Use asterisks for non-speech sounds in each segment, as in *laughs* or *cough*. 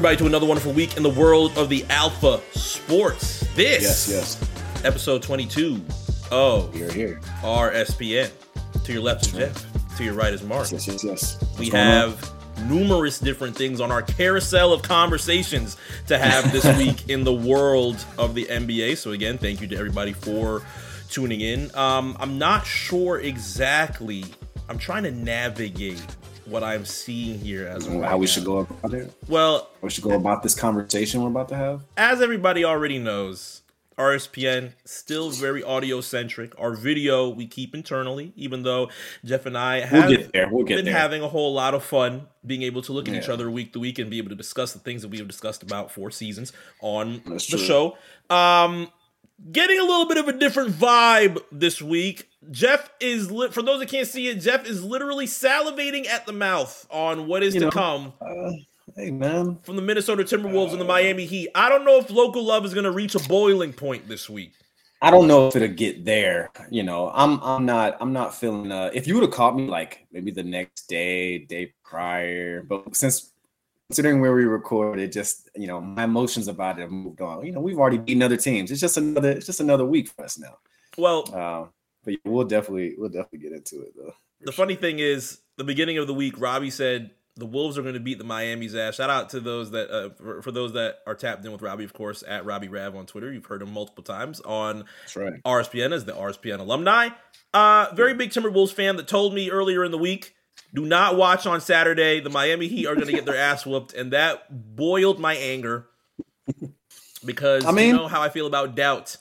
Everybody to another wonderful week in the world of the Alpha Sports. This Yes, yes. episode 22 of Here, here. RSPN. To your left is Jeff. To your right is Mark. Yes, yes, yes. What's We on? have numerous different things on our carousel of conversations to have this *laughs* week in the world of the NBA. So again, thank you to everybody for tuning in. Um, I'm not sure exactly. I'm trying to navigate what I'm seeing here as how right we now. should go about it. Well, we should go about this conversation we're about to have. as everybody already knows, RSPN still very audio centric. Our video we keep internally, even though Jeff and I have We'll get there. We'll get been there. having a whole lot of fun being able to look at each other week to week and be able to discuss the things that we have discussed about for seasons on That's the true. show. Um, getting a little bit of a different vibe this week. Jeff is lit for those that can't see it. Jeff is literally salivating at the mouth on what is You to know, come Uh, hey, man. from the Minnesota Timberwolves and the Miami Heat. I don't know if local love is going to reach a boiling point this week. I don't know if it'll get there. You know, I'm I'm not I'm not feeling uh if you would have caught me like maybe the next day, day prior, but since considering where we recorded, just you know, my emotions about it have moved on. You know, we've already beaten other teams. It's just another it's just another week for us now. Well, Um, but we'll definitely we'll definitely get into it though. the funny thing is, the beginning of the week, Robbie said the Wolves are going to beat the Miami's ass. Shout out to those that uh, for, for those that are tapped in with Robbie, of course, at Robbie Rav on Twitter. You've heard him multiple times on right. RSPN as the RSPN alumni. Uh, very big Timberwolves fan that told me earlier in the week, do not watch on Saturday. The Miami Heat are going to get their ass whooped, and that boiled my anger because I mean- you know how I feel about doubt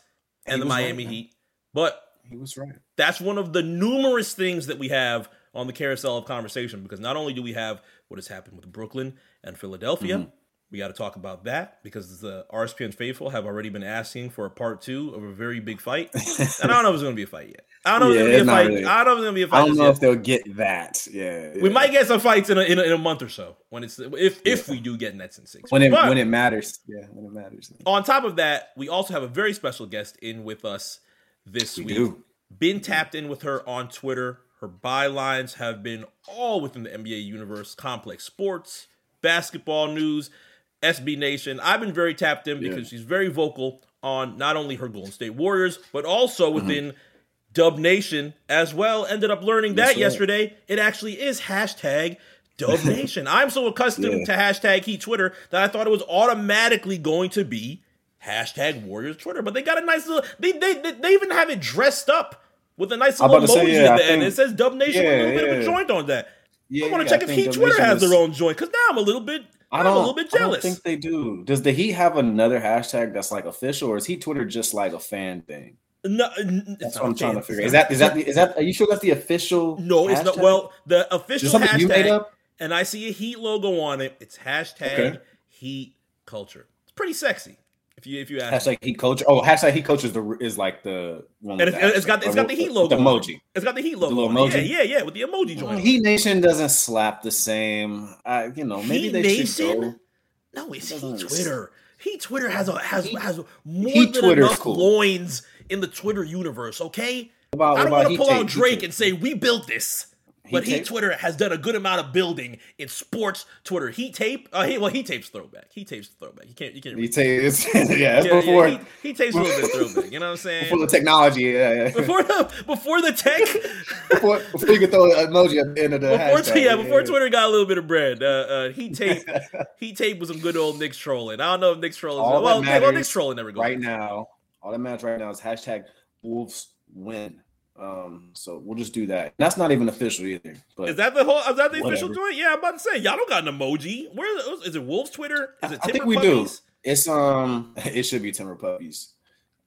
and the was right, Miami. Heat. But He was right. that's one of the numerous things that we have on the carousel of conversation because not only do we have what has happened with Brooklyn and Philadelphia, Mm-hmm. we got to talk about that because the RSPN faithful have already been asking for a part two of a very big fight. and *laughs* I don't know if it's going to be a fight yet. I don't know Yeah, if it's it's going to be a fight. really- I don't know if it's going to be a I fight. don't know yet. if they'll get that. Yeah, we might get some fights in a, in a, in a month or so when it's if if we do get Nets in six. when it But- when it matters. Yeah, when it matters. on top of that, we also have a very special guest in with us this We week. do. Been tapped in with her on Twitter. Her bylines have been all within the NBA universe, complex sports, basketball news, SB Nation. I've been very tapped in because she's very vocal on not only her Golden State Warriors, but also Mm-hmm. within Dub Nation as well. Ended up learning that right. yesterday. It actually is hashtag Dub *laughs* Nation. I'm so accustomed to hashtag Heat Twitter that I thought it was automatically going to be hashtag Warriors Twitter. But they got a nice little. They they they, they even have it dressed up with a nice little emoji say, yeah, at the I end. think- It says Dub Nation with a Yeah, little bit of a joint on that. Yeah, I want to yeah, check if Heat Twitter has is- their own joint because now I'm a little bit. I I'm a little bit I don't jealous. think they do. Does the Heat have another hashtag that's like official, or is Heat Twitter just like a fan thing? No, That's what I'm trying to figure. Is that is that that? Are you sure that's the official? No, it's not. Well, the official something you made hashtag, up? and I see a Heat logo on it. It's hashtag Okay. Heat Culture. It's pretty sexy. If you if you ask. Hashtag Heat Culture. Oh, hashtag Heat Culture is the is like the one. and it's, it's got it's got the Heat logo. the emoji. It's got the Heat logo. little emoji? Yeah, yeah, yeah, with the emoji joint. Heat Nation doesn't slap the same. I, you know, maybe Heat they Nation? should go. No, it's Heat Twitter. Heat Twitter has a has has more Heat than Twitter's enough cool. loins in the Twitter universe. Okay, about, I don't want to pull out Drake and say we built this. But Heat Heat Twitter has done a good amount of building in sports Twitter. Heat tape, uh, he, well, Heat tape's throwback. Heat tape's throwback. You can't, you can't. Heat tapes, *laughs* yeah. That's yeah, before yeah, Heat, Heat tape's a little bit throwback. You know what I'm saying? before the technology. Yeah, yeah. before the before the tech, *laughs* before, before you can throw an emoji at the end of the before hashtag. yeah, before Twitter got a little bit of bread. Uh, uh, Heat tape, *laughs* Heat tape was some good old Knicks trolling. I don't know if Knicks trolling. All Well, okay, well, Knicks trolling never goes. right now, all that matters right now is hashtag Wolves win. Um, so we'll just do that. That's not even official either. But Is that the whole? Is that the official joint? Yeah, I'm about to say y'all don't got an emoji. Where is it? Wolves Twitter? Is it I think we do. It's um, *laughs* it should be Timber Puppies.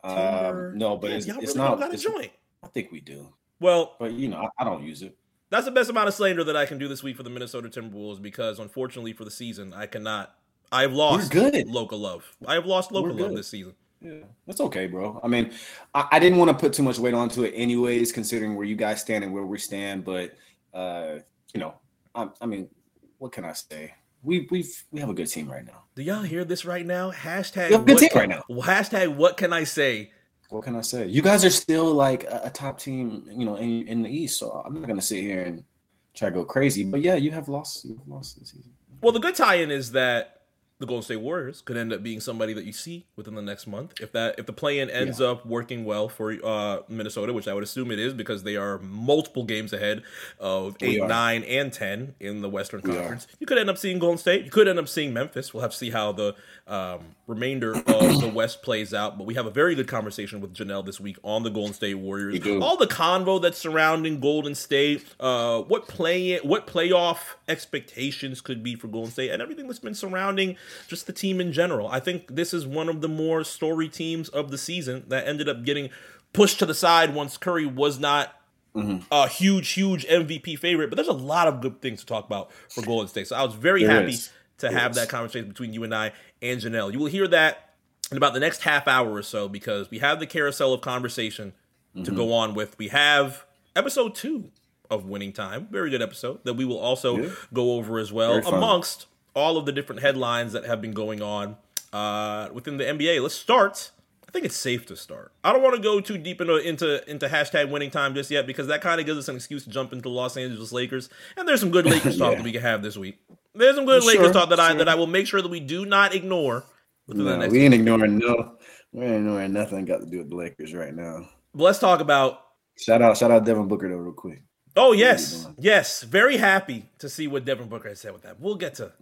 Timber- Um, no, but Damn, it's, y'all it's really not. don't got a it's- joint. I think we do, Well, but you know, I, I don't use it. That's the best amount of slander that I can do this week for the Minnesota Timberwolves because unfortunately for the season, I cannot. I've lost We're good. local love. I have lost local love this season. Yeah, that's okay, bro. I mean, I, I didn't want to put too much weight onto it, anyways, considering where you guys stand and where we stand. But uh, you know, I, I mean, what can I say? We we've we have a good team right now. Do y'all hear this right now? Hashtag We have a good what team can- right now. Hashtag what can I say? What can I say? You guys are still like a, a top team, you know, in, in the East. So I'm not gonna sit here and try to go crazy. But yeah, you have lost. You've lost this season. Well, the good tie-in is that the Golden State Warriors could end up being somebody that you see within the next month. If that if the play-in ends yeah. up working well for uh, Minnesota, which I would assume it is because they are multiple games ahead of we eight, are. nine, and ten in the Western we Conference. Are. You could end up seeing Golden State. You could end up seeing Memphis. We'll have to see how the um, remainder of the *coughs* West plays out. But we have a very good conversation with Janelle this week on the Golden State Warriors. All the convo that's surrounding Golden State, uh, what play what playoff expectations could be for Golden State, and everything that's been surrounding just the team in general. I think this is one of the more story teams of the season that ended up getting pushed to the side once Curry was not Mm-hmm. a huge, huge MVP favorite. But there's a lot of good things to talk about for Golden State. So I was very there happy is. to there have is. that conversation between you and I and Janelle. You will hear that in about the next half hour or so because we have the carousel of conversation mm-hmm. to go on with. We have episode two of Winning Time, very good episode that we will also yeah. go over as well amongst all of the different headlines that have been going on uh, within the NBA. Let's start. I think it's safe to start. I don't want to go too deep into into into hashtag winning time just yet because that kind of gives us an excuse to jump into the Los Angeles Lakers. And there's some good *laughs* Lakers talk yeah. that we can have this week. There's some good sure, Lakers talk that sure. I that I will make sure that we do not ignore. No, we ain't ignoring no. We ain't ignoring nothing got to do with the Lakers right now. But let's talk about. Shout out, shout out Devin Booker though, real quick. Oh yes, yes. Very happy to see what Devin Booker has said with that. We'll get to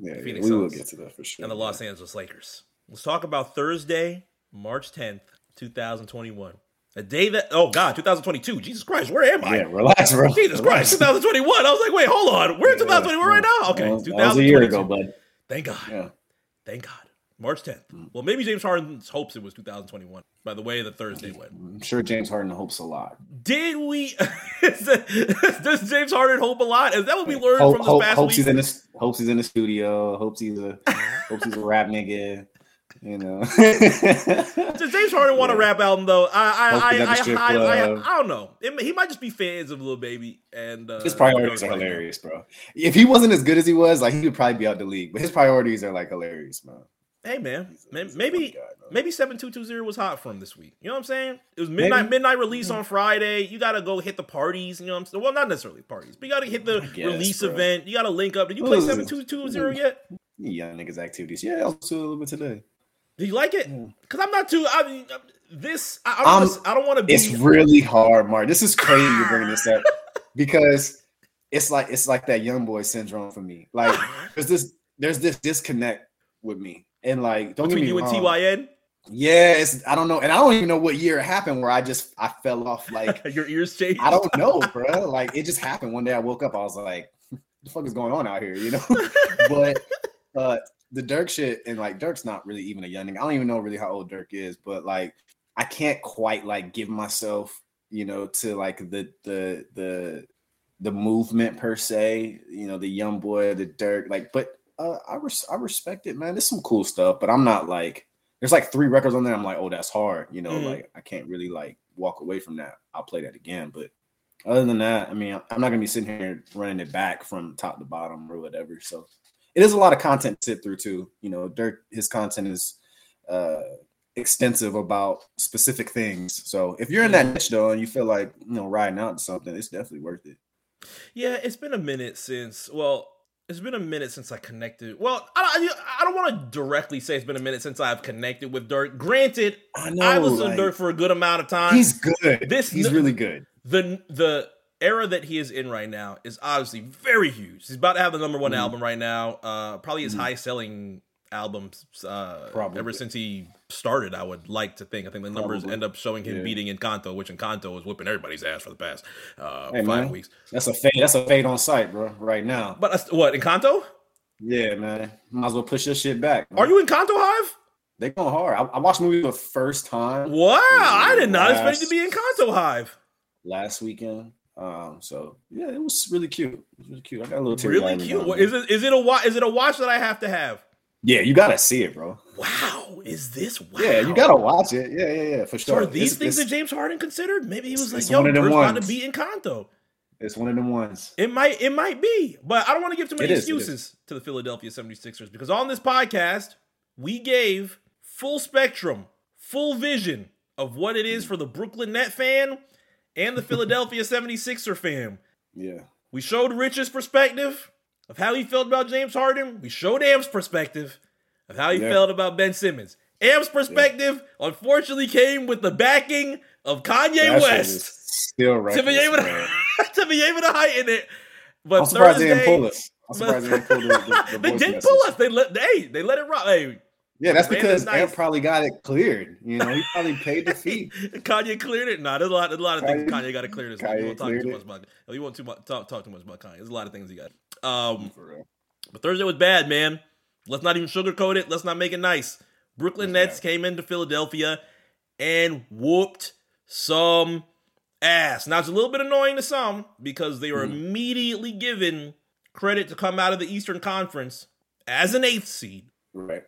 yeah, Phoenix yeah, we will get to that for sure. And the Los Angeles Lakers. Let's talk about Thursday, March tenth, two thousand twenty-one. A day that oh god, 2022. Jesus Christ, where am I? Yeah, relax, bro. Jesus relax. Christ, 2021. I was like, wait, hold on. We're in 2021 right now. Okay, well, 2022. That was a year ago, bud. Thank God. Yeah. Thank God. March 10th. Mm. Well, maybe James Harden hopes it was 2021. By the way, the Thursday went. I'm sure James Harden hopes a lot. Did we? *laughs* does James Harden hope a lot? Is that what we learned hope, from this hope, past hopes week? He's in the, hopes he's in the studio. Hopes he's a *laughs* hopes he's a rap nigga. You know. Does James Harden want yeah. a rap album though? I I I, I, I, I, don't know. It, he might just be fans of Lil Baby and uh, his priorities are hilarious, bro. If he wasn't as good as he was, like he would probably be out the league. But his priorities are like hilarious, man. Hey man, maybe guy, maybe seven two two zero was hot for him this week. You know what I'm saying? It was midnight maybe. midnight release hmm. on Friday. You got to go hit the parties. You know what I'm saying? Well, not necessarily parties, but you got to hit the guess, release bro. event. You got to link up. Did you play seven two two zero hmm. yet? Young niggas activities. Yeah, I'll do a little bit today. Do you like it? Hmm. Because I'm not too. I mean, uh, this I, I don't. Um, I don't want to be. It's really hard, Mark. This is crazy. You're bringing this up *laughs* because it's like it's like that young boy syndrome for me. Like uh-huh. there's this there's this disconnect with me, and like don't Between you and TYN. Yeah, it's I don't know, and I don't even know what year it happened where I just I fell off. Like *laughs* your ears changed. I don't know, bro. Like it just happened one day. I woke up. I was like, "The fuck is going on out here?" You know. *laughs* but uh, the Durk shit and like Durk's not really even a young. I don't even know really how old Durk is, but like I can't quite like give myself, you know, to like the the the the movement per se. You know, the young boy, the Durk, like. But uh, I res- I respect it, man. There's some cool stuff, but I'm not like there's like three records on there. I'm like, oh, that's hard. You know, mm. like I can't really like walk away from that. I'll play that again, but other than that, I mean, I'm not gonna be sitting here running it back from top to bottom or whatever. So it is a lot of content to sit through too. You know, Durk, his content is uh, extensive about specific things. So if you're in that niche though, and you feel like you know riding out to something, it's definitely worth it. Yeah, it's been a minute since. Well, it's been a minute since I connected. Well, I, I don't want to directly say it's been a minute since I've connected with Durk. Granted, I, know, I listened like, to Durk for a good amount of time. He's good. This he's really good. The the era that he is in right now is obviously very huge. He's about to have the number one mm-hmm. album right now. Uh, probably his mm-hmm. high selling albums uh, ever since he started. I would like to think. I think the numbers probably. end up showing him yeah. beating Encanto, which Encanto is whipping everybody's ass for the past uh, hey, five man. weeks. That's a fade. That's a fade on site, bro. Right now. But uh, what Encanto? Yeah, man. Might as well push your shit back. Man. Are you in Encanto Hive? They going hard. I, I watched the movie the first time. Wow, I did not last, expect it to be in Encanto Hive. Last weekend. Um, so yeah, it was really cute. It was really cute. I got a little really cute. What, is it? Is it a watch? Is it a watch that I have to have? Yeah, you gotta see it, bro. Wow, is this? Wow. Yeah, you gotta watch it. Yeah, yeah, yeah, for sure. So are these it's, things it's, that James Harden considered? Maybe he was like, "Yo, Durk's about to be in Encanto." It's one of them ones. It might, it might be, but I don't want to give too many is, excuses to the Philadelphia 76ers because on this podcast we gave full spectrum, full vision of what it is for the Brooklyn Net fan and the *laughs* Philadelphia 76er fam. Yeah. We showed Rich's perspective of how he felt about James Harden. We showed Am's perspective. of how he Yeah. felt about Ben Simmons. Am's perspective, unfortunately, came with the backing of Kanye West Still to be able to, *laughs* to be able to heighten it. But I'm surprised Thursday, they didn't pull it. I'm surprised they didn't pull the, the, the *laughs* they did message. pull us. They let hey, they let it rock. Hey, Yeah, that's because nice. Amp probably got it cleared. You know, he probably paid the *laughs* fee. Kanye cleared it. Nah, there's a lot, there's a lot of things Kanye- Kanye got to clear this. Kanye We won't talk too much about. We won't too much talk, talk too much about Kanye. There's a lot of things he got. Um, but Thursday was bad, man. Let's not even sugarcoat it. Let's not make it nice. Brooklyn That's Nets came into Philadelphia and whooped some ass. Now it's a little bit annoying to some because they were Mhm. immediately given credit to come out of the Eastern Conference as an eighth seed. Right.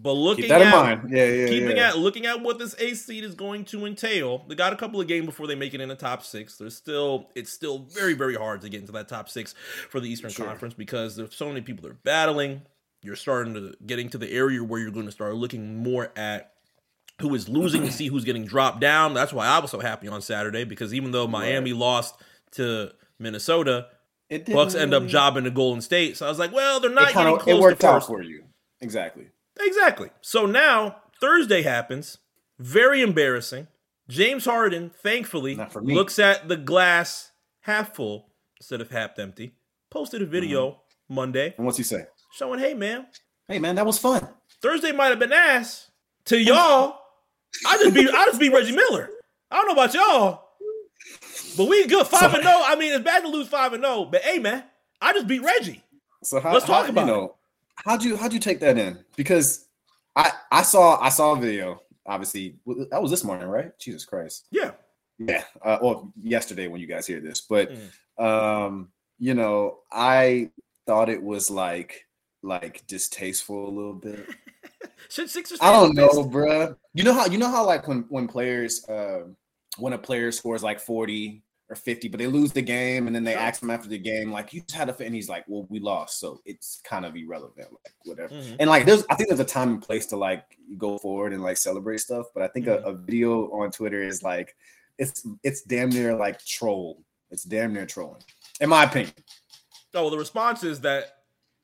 But looking Keep that in at mind. Yeah, yeah, keeping yeah. at looking at what this eighth seed is going to entail, they got a couple of games before they make it in the top six. There's still it's still very very hard to get into that top six for the Eastern Sure. Conference because there's so many people that are battling. You're starting to getting to the area where you're going to start looking more at who is losing to see who's getting dropped down. That's why I was so happy on Saturday because even though Miami lost to Minnesota, It Bucks end up jobbing to Golden State. So I was like, well, they're It, not kinda, getting close it worked to out for you. Exactly. Exactly. So now Thursday happens. Very embarrassing. James Harden, thankfully, Not for me. looks at the glass half full instead of half empty. Posted a video Mm-hmm. Monday And what's he say? showing, hey man, Hey man, that was fun. Thursday might have been ass to y'all. I just be I just beat Reggie Miller. I don't know about y'all, but we good five and zero. I mean, it's bad to lose five and zero, but hey man, I just beat Reggie. So how, Let's talk how, about you know, how'd you how'd you take that in? Because I I saw I saw a video. Obviously, that was this morning, right? Jesus Christ. Yeah. Yeah. Uh, well, yesterday when you guys hear this, but Mm. um, you know, I thought it was like like distasteful a little bit. *laughs* Should Sixers I don't know, bruh. You know how you know how like when when players um when a player scores like 40 or 50, but they lose the game and then they ask him after the game, like you just had a fit, and he's like, Well, we lost, so it's kind of irrelevant, like whatever. Mhm. And like there's I think there's a time and place to like go forward and like celebrate stuff, but I think Mhm. a, a video on Twitter is like it's it's damn near like troll. It's damn near trolling, in my opinion. Oh, well, the responses that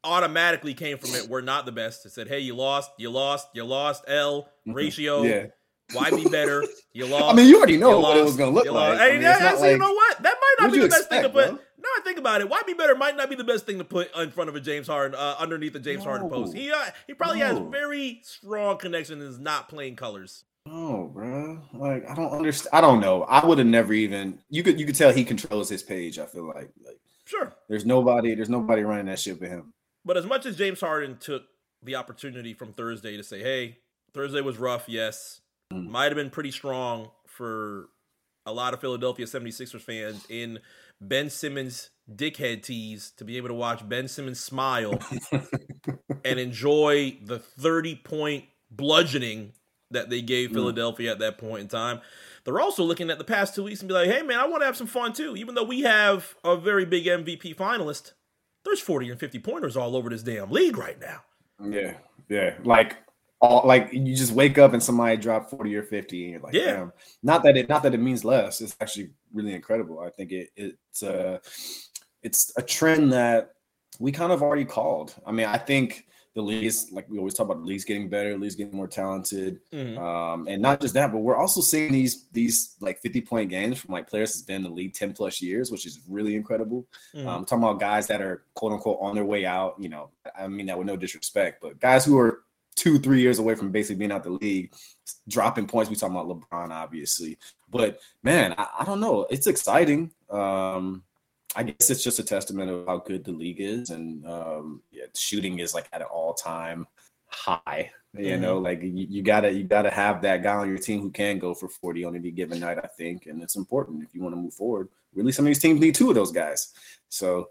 automatically came from it were not the best. It said, "Hey, you lost, you lost, you lost. L ratio. Mm-hmm. Yeah. Why be better? You lost. I mean, you already know you what it was gonna look you like. lost." I mean, yeah, it's not actually, you know what? That might not be the best thing to put. bro? Now I think about it. Why be better might not be the best thing to put in front of a James Harden, uh, underneath a James Harden post. He uh, he probably has very strong connection and is not playing colors. No, bro. Like I don't understand. I don't know. I would have never even. You could you could tell he controls his page. I feel like like Sure. there's nobody there's nobody running that shit but him. But as much as James Harden took the opportunity from Thursday to say, hey, Thursday was rough, yes, Mm. might have been pretty strong for a lot of Philadelphia 76ers fans in Ben Simmons dickhead tease to be able to watch Ben Simmons smile *laughs* and enjoy the 30 point bludgeoning that they gave Mm. Philadelphia at that point in time. They're also looking at the past two weeks and be like, hey, man, I want to have some fun too. Even though we have a very big MVP finalist, there's 40 and 50 pointers all over this damn league right now. Yeah, yeah. Like all like you just wake up and somebody dropped forty or fifty, and you're like, Yeah. damn. Not that it not that it means less. It's actually really incredible. I think it it's uh it's a trend that we kind of already called. I mean, I think the league is like we always talk about the league's getting better, the league's getting more talented. Mhm. Um, and not just that, but we're also seeing these these like 50 point games from like players that's been in the league 10 plus years, which is really incredible. Mhm. Um, talking about guys that are quote unquote on their way out. You know, I mean that with no disrespect, but guys who are two, three years away from basically being out the league, dropping points. We talking about LeBron, obviously, but man, I, I don't know. It's exciting. Um, I guess it's just a testament of how good the league is, and um, yeah, shooting is like at an all time high. You know, like you, you gotta you gotta have that guy on your team who can go for 40 on any given night, I think. And it's important if you want to move forward. Really, some of these teams need two of those guys. So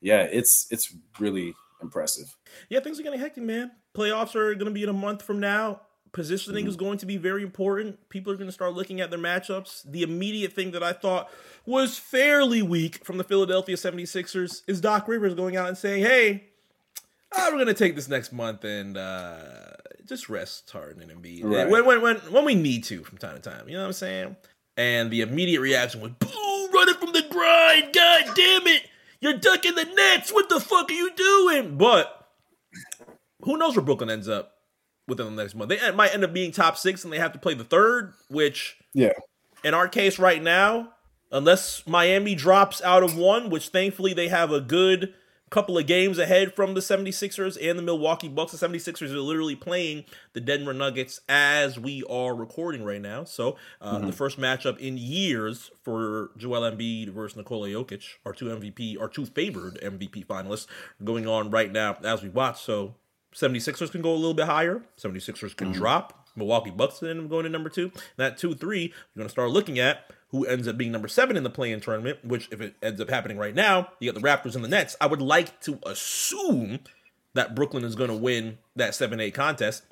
yeah, it's it's really impressive. Yeah, things are getting hectic, man. Playoffs are going to be in a month from now. Positioning Mm-hmm. is going to be very important. People are going to start looking at their matchups. The immediate thing that I thought was fairly weak from the Philadelphia 76ers is Doc Rivers going out and saying, hey, uh, we're going to take this next month and uh, just rest Harden and Embiid Right. when, when, when, when we need to from time to time. You know what I'm saying? And the immediate reaction was, boo, running from the grind. God damn it. You're ducking the nets. What the fuck are you doing? But who knows where Brooklyn ends up? within the next month. They might end up being top six, and they have to play the third, which yeah, in our case right now, unless Miami drops out of one, which thankfully they have a good couple of games ahead from the 76ers and the Milwaukee Bucks. The 76ers are literally playing the Denver Nuggets as we are recording right now. So, uh, mm-hmm. the first matchup in years for Joel Embiid versus Nikola Jokic, our two MVP, our two favored MVP finalists, going on right now as we watch. So, 76ers can go a little bit higher. 76ers can mm-hmm. drop. Milwaukee Bucks up going to number two. That 2 3, you're going to start looking at who ends up being number seven in the play-in tournament, which if it ends up happening right now, you got the Raptors and the Nets. I would like to assume that Brooklyn is going to win that 7-8 contest,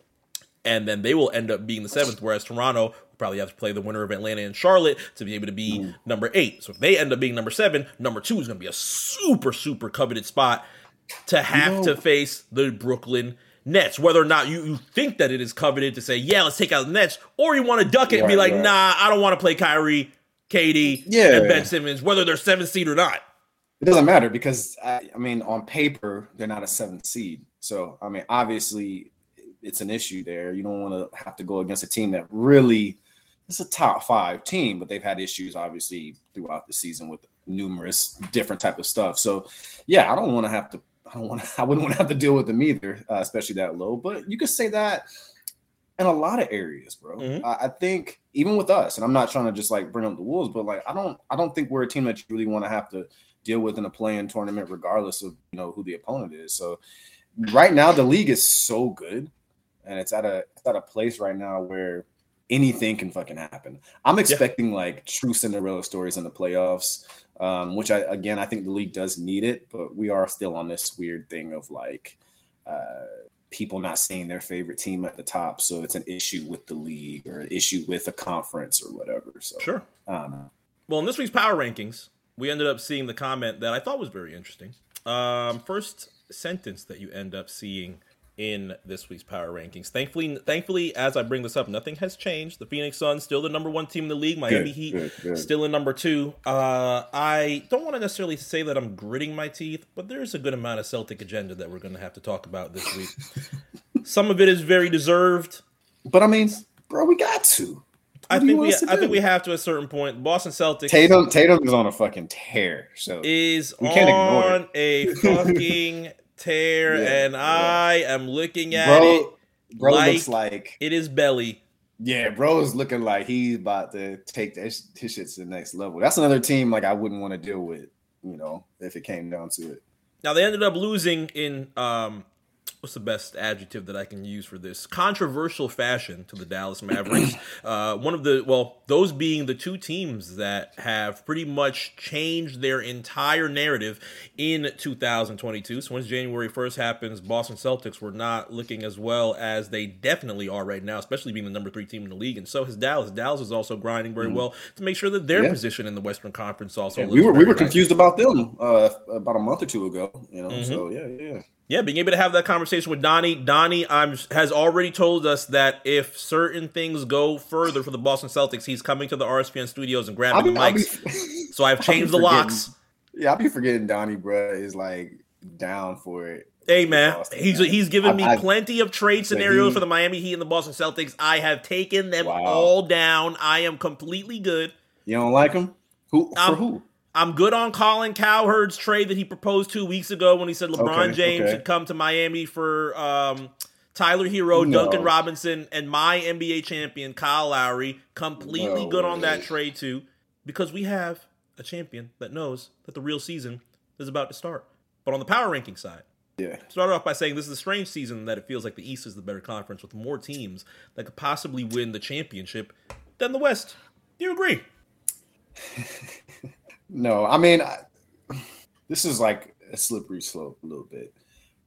and then they will end up being the seventh, whereas Toronto will probably have to play the winner of Atlanta and Charlotte to be able to be mm. number eight. So if they end up being number seven, number two is going to be a super, super coveted spot to have you know, to face the Brooklyn Nets, whether or not you, you think that it is coveted to say, yeah, let's take out the Nets, or you want to duck it right, and be like, right. nah, I don't want to play Kyrie. KD, yeah. and Ben Simmons, whether they're seven seed or not. It doesn't matter because I, I mean, on paper, they're not a seventh seed. So I mean, obviously, it's an issue there. You don't want to have to go against a team that really is a top five team, but they've had issues obviously throughout the season with numerous different type of stuff. So yeah, I don't want to have to. I don't want to. *laughs* I wouldn't want to have to deal with them either, uh, especially that low. But you could say that in a lot of areas, bro. Mm-hmm. I, I, think even with us, and I'm not trying to just like bring up the Wolves, but like I don't I don't think we're a team that you really want to have to deal with in a play-in tournament, regardless of you know who the opponent is. So right now the league is so good, and it's at a it's at a place right now where anything can fucking happen. I'm expecting yeah. like true Cinderella stories in the playoffs, um, which I again I think the league does need it, but we are still on this weird thing of like. Uh, people not seeing their favorite team at the top. So it's an issue with the league or an issue with a conference or whatever. So sure. Well, in this week's power rankings, we ended up seeing the comment that I thought was very interesting. Um, first sentence that you end up seeing in this week's power rankings. Thankfully, thankfully, as I bring this up, nothing has changed. The Phoenix Suns still the number one team in the league. Miami good, Heat good, good. still in number two. Uh, I don't want to necessarily say that I'm gritting my teeth, but there's a good amount of Celtic agenda that we're going to have to talk about this week. *laughs* Some of it is very deserved, but I mean, bro, we got to. I think we, I think we have to at a certain point. Boston Celtics. Tatum, Tatum is on a fucking tear. So is we can't on a *laughs* fucking tear, yeah, and I am looking at bro, it. Bro like looks like it is belly. Yeah, bro is looking like he's about to take his, his shit to the next level. That's another team like I wouldn't want to deal with, you know, if it came down to it. Now they ended up losing in um what's the best adjective that I can use for this? Controversial fashion to the Dallas Mavericks. *clears throat* uh, one of the well, those being the two teams that have pretty much changed their entire narrative in 2022. So once January 1st happens, Boston Celtics were not looking as well as they definitely are right now, especially being the number three team in the league. And so has Dallas. Dallas is also grinding very mm-hmm. well to make sure that their yeah. position in the Western Conference also. Yeah, we were we were confused about them uh, about a month or two ago. You know, mm-hmm. so yeah, yeah. Yeah, being able to have that conversation with Donnie. Donnie I'm, has already told us that if certain things go further for the Boston Celtics, he's coming to the RSPN studios and grabbing be, the mics. *laughs* Be, so I've changed the locks. Yeah, I'll be forgetting Donnie, bro, is like down for it. Hey man, he's he's given me I, plenty of trade scenarios he, for the Miami Heat and the Boston Celtics. I have taken them wow. all down. I am completely good. You don't like him? Who for who? I'm good on Colin Cowherd's trade that he proposed two weeks ago when he said LeBron okay, James okay. should come to Miami for um, Tyler Herro, no. Duncan Robinson, and my NBA champion Kyle Lowry. Completely no good on that trade too, because we have a champion that knows that the real season is about to start. But on the power ranking side, yeah. Started off by saying this is a strange season that it feels like the East is the better conference with more teams that could possibly win the championship than the West. Do you agree? *laughs* No, I mean, I, this is like a slippery slope a little bit.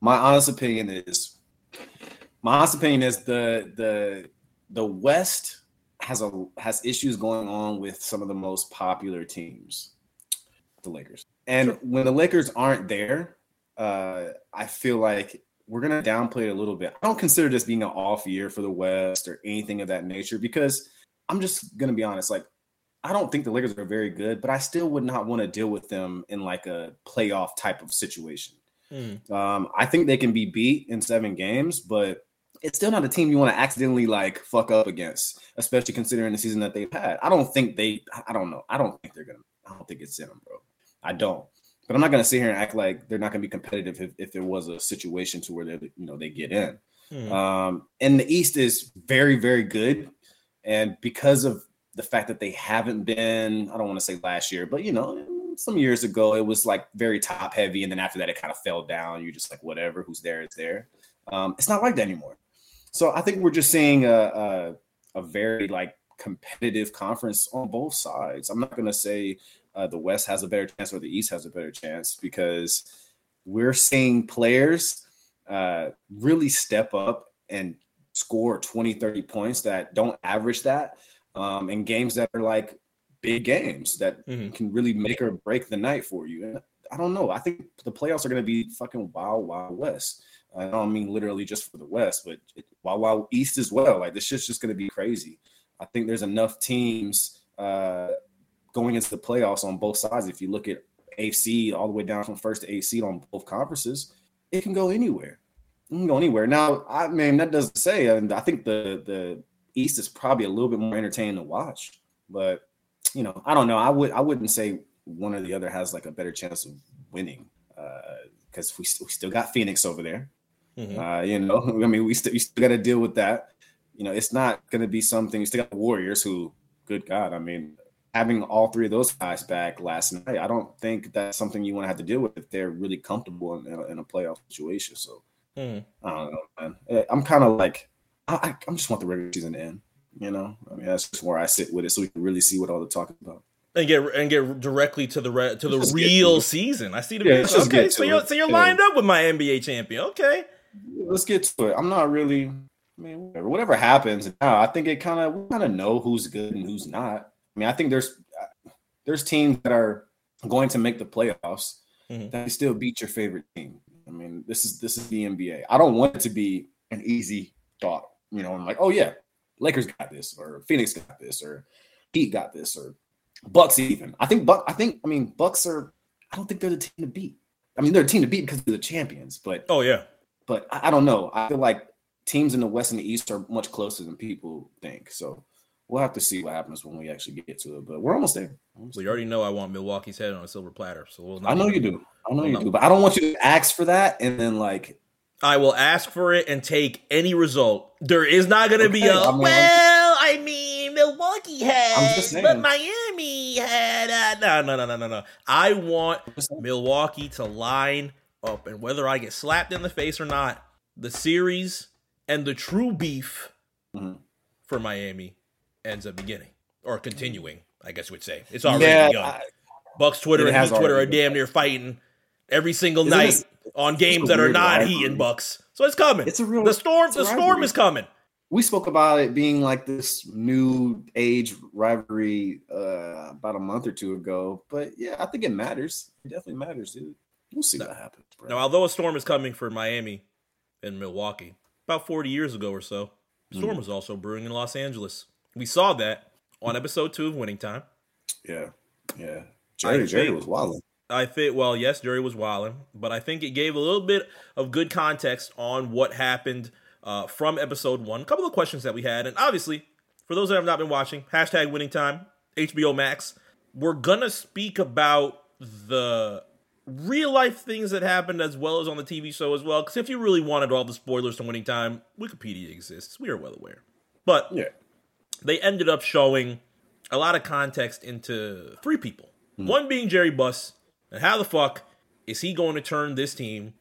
My honest opinion is, my honest opinion is the the the West has a has issues going on with some of the most popular teams, the Lakers. And sure. when the Lakers aren't there, uh, I feel like we're gonna downplay it a little bit. I don't consider this being an off year for the West or anything of that nature because I'm just gonna be honest. Like I don't think the Lakers are very good, but I still would not want to deal with them in like a playoff type of situation. Mm. Um, I think they can be beat in seven games, but it's still not a team you want to accidentally like fuck up against, especially considering the season that they've had. I don't think they. I don't know. I don't think they're gonna. I don't think it's in them, bro. I don't. But I'm not gonna sit here and act like they're not gonna be competitive if, if there was a situation to where they you know they get in. Hmm. Um, and the East is very very good, and because of the fact that they haven't been, I don't want to say last year, but you know, some years ago it was like very top heavy, and then after that it kind of fell down. You're just like whatever, who's there is there. Um, it's not like that anymore. So I think we're just seeing a, a, a very like competitive conference on both sides. I'm not going to say uh, the West has a better chance or the East has a better chance because we're seeing players uh, really step up and score 20, 30 points that don't average that um, in games that are like big games that mm-hmm. can really make or break the night for you. And I don't know. I think the playoffs are going to be fucking wild, wild west. I don't mean literally just for the West, but wild, wild East as well. Like this shit's just going to be crazy. I think there's enough teams uh, going into the playoffs on both sides. If you look at AC all the way down from first to eighth seed on both conferences, it can go anywhere. It can go anywhere. Now, I mean, that doesn't say, and I think the the East is probably a little bit more entertaining to watch. But you know, I don't know. I would I wouldn't say one or the other has like a better chance of winning because uh, we, st- we still got Phoenix over there. Mm-hmm. Uh, you know, *laughs* I mean, we, st- we still got to deal with that. You know, it's not going to be something. You still got the Warriors, who, good God, I mean, having all three of those guys back last night, I don't think that's something you want to have to deal with if they're really comfortable in, in, a, in a, playoff situation. So mm. I don't know, man. Eh, I'm kind of like, I, I just want the regular season to end. You know, I mean, that's just where I sit with it, so we can really see what all the talk about and get and get directly to the re, to the let's real season. I see the yeah, okay. So you're so you're lined up with my NBA champion. Okay, let's get to it. I'm not really. I mean, whatever, whatever happens now, I think it kind of we kind of know who's good and who's not. I mean, I think there's there's teams that are going to make the playoffs mm-hmm. that still beat your favorite team. I mean, this is this is the NBA. I don't want it to be an easy thought. You know, I'm like, oh yeah, Lakers got this, or Phoenix got this, or Heat got this, or Bucks even. I think Buck. I think. I mean, Bucks are. I don't think they're the team to beat. I mean, they're a team to beat because they're the champions. But oh yeah. But I, I don't know. I feel like teams in the West and the East are much closer than people think. So we'll have to see what happens when we actually get to it. But we're almost there. Almost well, you already know I want Milwaukee's head on a silver platter. So we'll I know you do. I know we'll you do. But I don't want you to ask for that and then like. I will ask for it and take any result. There is not going to okay. be a I mean, well. I mean Milwaukee had, but Miami had. Uh, no, no, no, no, no, no. I want Milwaukee to line up, and whether I get slapped in the face or not, the series and the true beef mm-hmm. for Miami ends up beginning or continuing. I guess you would say it's already yeah, begun. I, Bucks Twitter and Heat Twitter are damn near fighting every single Isn't night on games that are not Heat and Bucks. So it's coming. It's a real. The storm. The storm is coming we spoke about it being like this new age rivalry uh, about a month or two ago. But yeah, I think it matters. It definitely matters, dude. We'll see what happens. Bro. Now, although a storm is coming for Miami and Milwaukee, about 40 years ago or so, storm mm. was also brewing in Los Angeles. We saw that on episode two of Winning Time. Yeah, yeah. Jerry, Jerry was wilding. I think, well, yes, Jerry was wilding, but I think it gave a little bit of good context on what happened – uh, from episode one. A couple of questions that we had, and obviously, for those that have not been watching, hashtag winning time, HBO Max, we're gonna speak about the real life things that happened as well as on the TV show as well. Because if you really wanted all the spoilers to winning time, Wikipedia exists. We are well aware. But yeah. they ended up showing a lot of context into three people. Mm. One being Jerry Buss, and how the fuck is he going to turn this team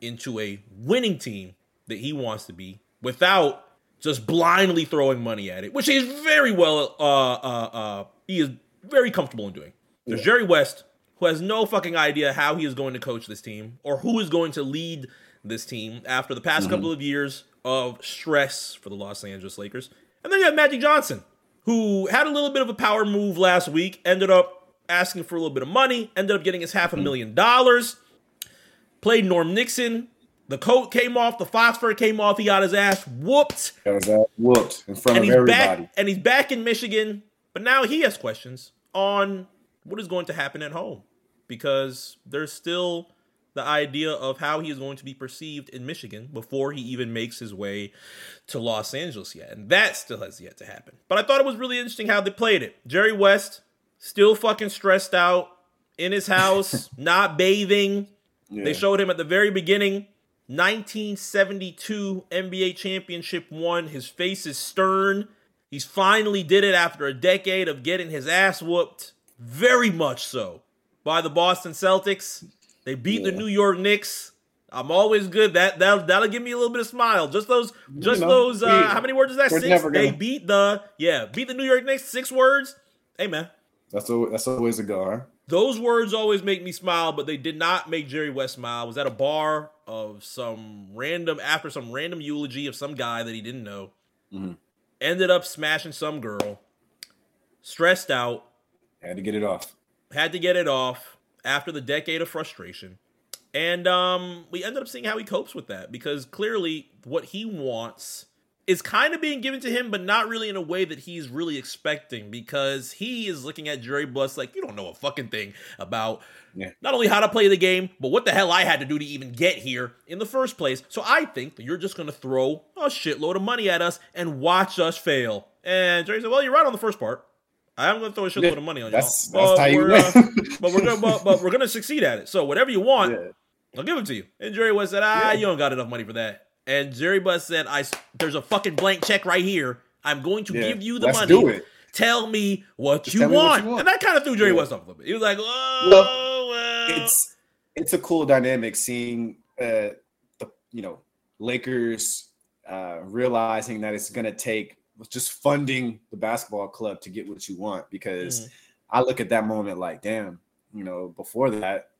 into a winning team that he wants to be without just blindly throwing money at it, which is very well. Uh, uh, uh, he is very comfortable in doing. There's yeah. Jerry West, who has no fucking idea how he is going to coach this team or who is going to lead this team after the past mm-hmm. couple of years of stress for the Los Angeles Lakers. And then you have Magic Johnson, who had a little bit of a power move last week, ended up asking for a little bit of money, ended up getting his half a mm-hmm. million dollars, played Norm Nixon the coat came off, the phosphor came off. He got his ass whooped. Got his ass whooped in front and of he's everybody. Back, and he's back in Michigan, but now he has questions on what is going to happen at home because there's still the idea of how he is going to be perceived in Michigan before he even makes his way to Los Angeles yet. And that still has yet to happen. But I thought it was really interesting how they played it. Jerry West, still fucking stressed out in his house, *laughs* not bathing. Yeah. They showed him at the very beginning 1972 NBA championship one. His face is stern. He's finally did it after a decade of getting his ass whooped. Very much so by the Boston Celtics. They beat yeah. the New York Knicks. I'm always good. That that'll, that'll give me a little bit of smile. Just those, just you know, those. Uh, how many words is that? Six. Gonna... They beat the yeah, beat the New York Knicks. Six words. Hey man, that's a that's always a go. Huh? Those words always make me smile, but they did not make Jerry West smile. was at a bar of some random after some random eulogy of some guy that he didn't know. Mm-hmm. Ended up smashing some girl. Stressed out. Had to get it off. Had to get it off after the decade of frustration. And um, we ended up seeing how he copes with that because clearly what he wants is kind of being given to him, but not really in a way that he's really expecting because he is looking at Jerry Buss like, you don't know a fucking thing about yeah. not only how to play the game, but what the hell I had to do to even get here in the first place. So I think that you're just going to throw a shitload of money at us and watch us fail. And Jerry said, well, you're right on the first part. I am going to throw a shitload yeah, of money on you. That's, you win. Uh, but we're going, but, but, we're to succeed at it. So whatever you want, *laughs* yeah. I'll give it to you. And Jerry West said, ah, you don't got enough money for that. And Jerry Buss said, "I there's a fucking blank check right here. I'm going to yeah, give you the money. Do it. Tell me what you, want. what you, want. And that kind of threw Jerry yeah. West off a little bit. He was like, "Oh, well, well. it's it's a cool dynamic seeing uh, the you know Lakers uh, realizing that it's going to take just funding the basketball club to get what you want because." Mm. I look at that moment like, damn, you know, before that,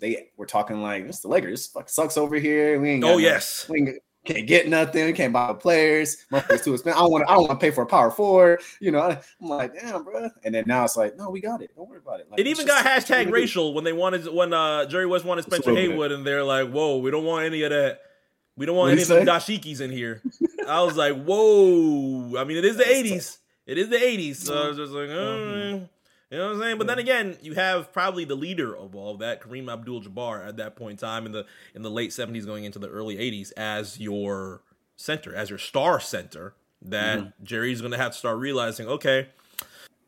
they were talking like it's the Lakers. Fuck sucks over here. We ain't. oh yes. we ain't, can't get nothing. Can't buy players. Motherfuckers too expensive. I don't want. I don't want to pay for a power forward. You know. I'm like, damn, bro. And then now it's like, no, we got it. Don't worry about it. Like, it even got hashtag racial when they wanted when uh, Jerry West wanted Spencer Haywood, and they're like, whoa, we don't want any of that. We don't want what any of the dashikis in here. I was like, whoa. I mean, it is the '80s. It is the '80s. So I was just like, oh. You know what I'm saying? But then again, you have probably the leader of all of that, Kareem Abdul-Jabbar, at that point in time in the in the late 70s, going into the early 80s, as your center, as your star center. That mm-hmm. Jerry's going to have to start realizing, okay,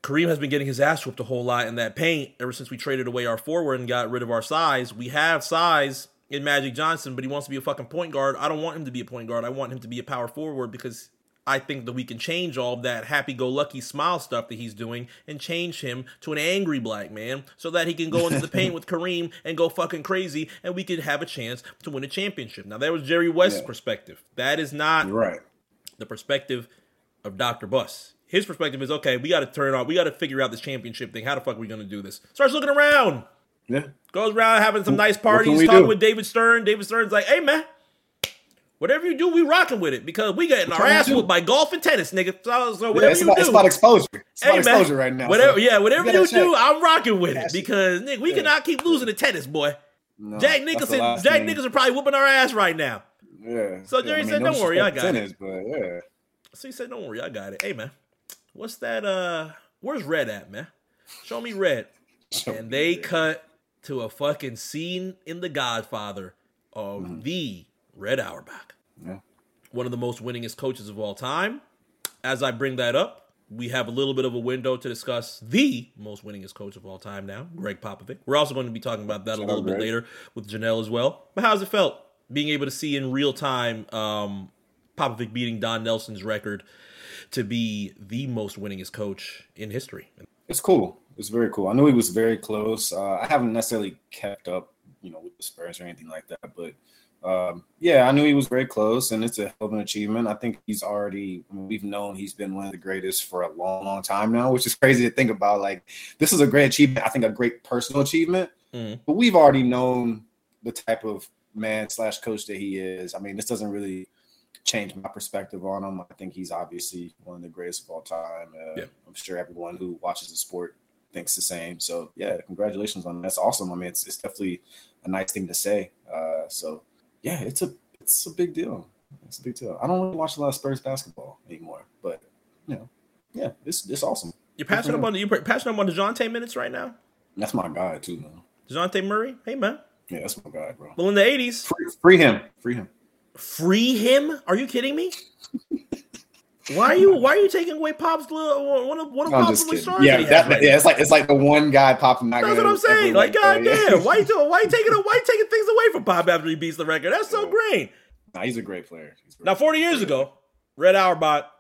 Kareem has been getting his ass whooped a whole lot in that paint ever since we traded away our forward and got rid of our size. We have size in Magic Johnson, but he wants to be a fucking point guard. I don't want him to be a point guard. I want him to be a power forward because I think that we can change all that happy go lucky smile stuff that he's doing and change him to an angry black man so that he can go into the *laughs* paint with Kareem and go fucking crazy and we could have a chance to win a championship. Now, that was Jerry West's yeah. perspective. That is not right. the perspective of Dr. Buss. His perspective is okay, we got to turn on, we got to figure out this championship thing. How the fuck are we going to do this? Starts looking around. Yeah. Goes around having some nice parties, talking do? with David Stern. David Stern's like, hey, man Whatever you do, we rocking with it because we getting our ass whooped by golf and tennis, nigga. So, so whatever yeah, you about, do, it's about exposure. It's hey, about man, exposure right now. Whatever, so yeah, whatever you, you do, I'm rocking with it because nigga, we yeah. cannot keep losing to tennis, boy. No, Jack Nicholson, Jack thing. Nicholson probably whooping our ass right now. Yeah. So Jerry yeah, I mean, said, "Don't worry, I got tennis, it." But yeah. So he said, "Don't worry, I got it." Hey man, what's that? Uh, where's Red at, man? Show me Red. *laughs* Show and me they red. cut to a fucking scene in The Godfather of mm-hmm. the Red Auerbach. Yeah one of the most winningest coaches of all time. As I bring that up, we have a little bit of a window to discuss the most winningest coach of all time now, Gregg Popovich. We're also going to be talking about that a little bit later with Janelle as well. But how's it felt being able to see in real time um, Popovich beating Don Nelson's record to be the most winningest coach in history? It's cool. It's very cool. I know he was very close. Uh, I haven't necessarily kept up, you know, with the Spurs or anything like that, but um, yeah, I knew he was very close, and it's a hell of an achievement. I think he's already we've known he's been one of the greatest for a long, long time now, which is crazy to think about. Like, this is a great achievement. I think a great personal achievement, mm. but we've already known the type of man slash coach that he is. I mean, this doesn't really change my perspective on him. I think he's obviously one of the greatest of all time. Uh, yeah. I'm sure everyone who watches the sport thinks the same. So, yeah, congratulations on that. That's awesome. I mean, it's, it's definitely a nice thing to say. Uh, so, yeah, it's a it's a big deal. It's a big deal. I don't really watch a lot of Spurs basketball anymore, but you know, yeah, it's it's awesome. You're passing up on you passing up on Dejounte minutes right now. That's my guy too, man. Dejounte Murray, hey man, Yeah, that's my guy, bro. Well, in the '80s, free, free him, free him, free him. Are you kidding me? Why are you Why are you taking away Pop's little one of one of I'm Pop's little stars? Yeah, that he that, has right yeah, it's like it's like the one guy Pop not That's what I'm saying. Like, let go, yeah. why you *laughs* doing? Why you taking? Why you taking things away from Pop after he beats the record? That's so great. Nah, he's a great player. He's great. Now, 40 years ago, Red Auerbach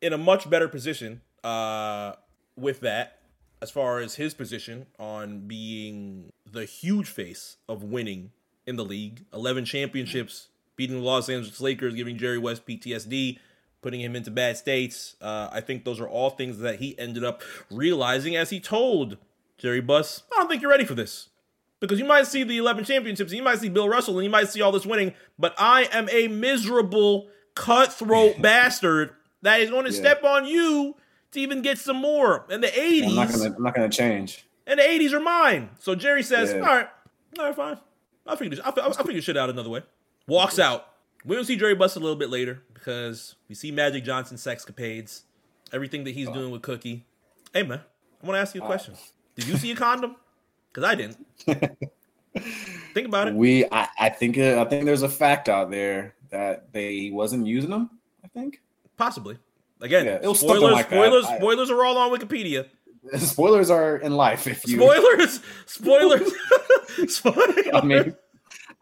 in a much better position uh, with that, as far as his position on being the huge face of winning in the league. 11 championships, beating the Los Angeles Lakers, giving Jerry West PTSD, putting him into bad states. Uh, I think those are all things that he ended up realizing as he told Jerry Buss, I don't think you're ready for this. Because you might see the 11 championships, and you might see Bill Russell, and you might see all this winning, but I am a miserable, cutthroat *laughs* bastard that is going to Yeah. step on you to even get some more. And the 80s, I'm not not gonna change. and the 80s are mine. So Jerry says, Yeah. all right, all right, fine. I'll figure this. I'll, I'll, I'll figure shit out another way. Walks out. We don't see Jerry Buss a little bit later because we see Magic Johnson's sexcapades, everything that he's doing with Cookie. Hey man, I want to ask you a question. Did you see a condom? *laughs* Because I didn't. Think about it. We I, I think uh, I think there's a fact out there that they wasn't using them. I think Possibly. Again, Yeah, it was spoilers. like spoilers. I- Spoilers are all on Wikipedia. *laughs* spoilers are in life. If you, Spoilers. Spoilers. spoilers. *laughs* I mean,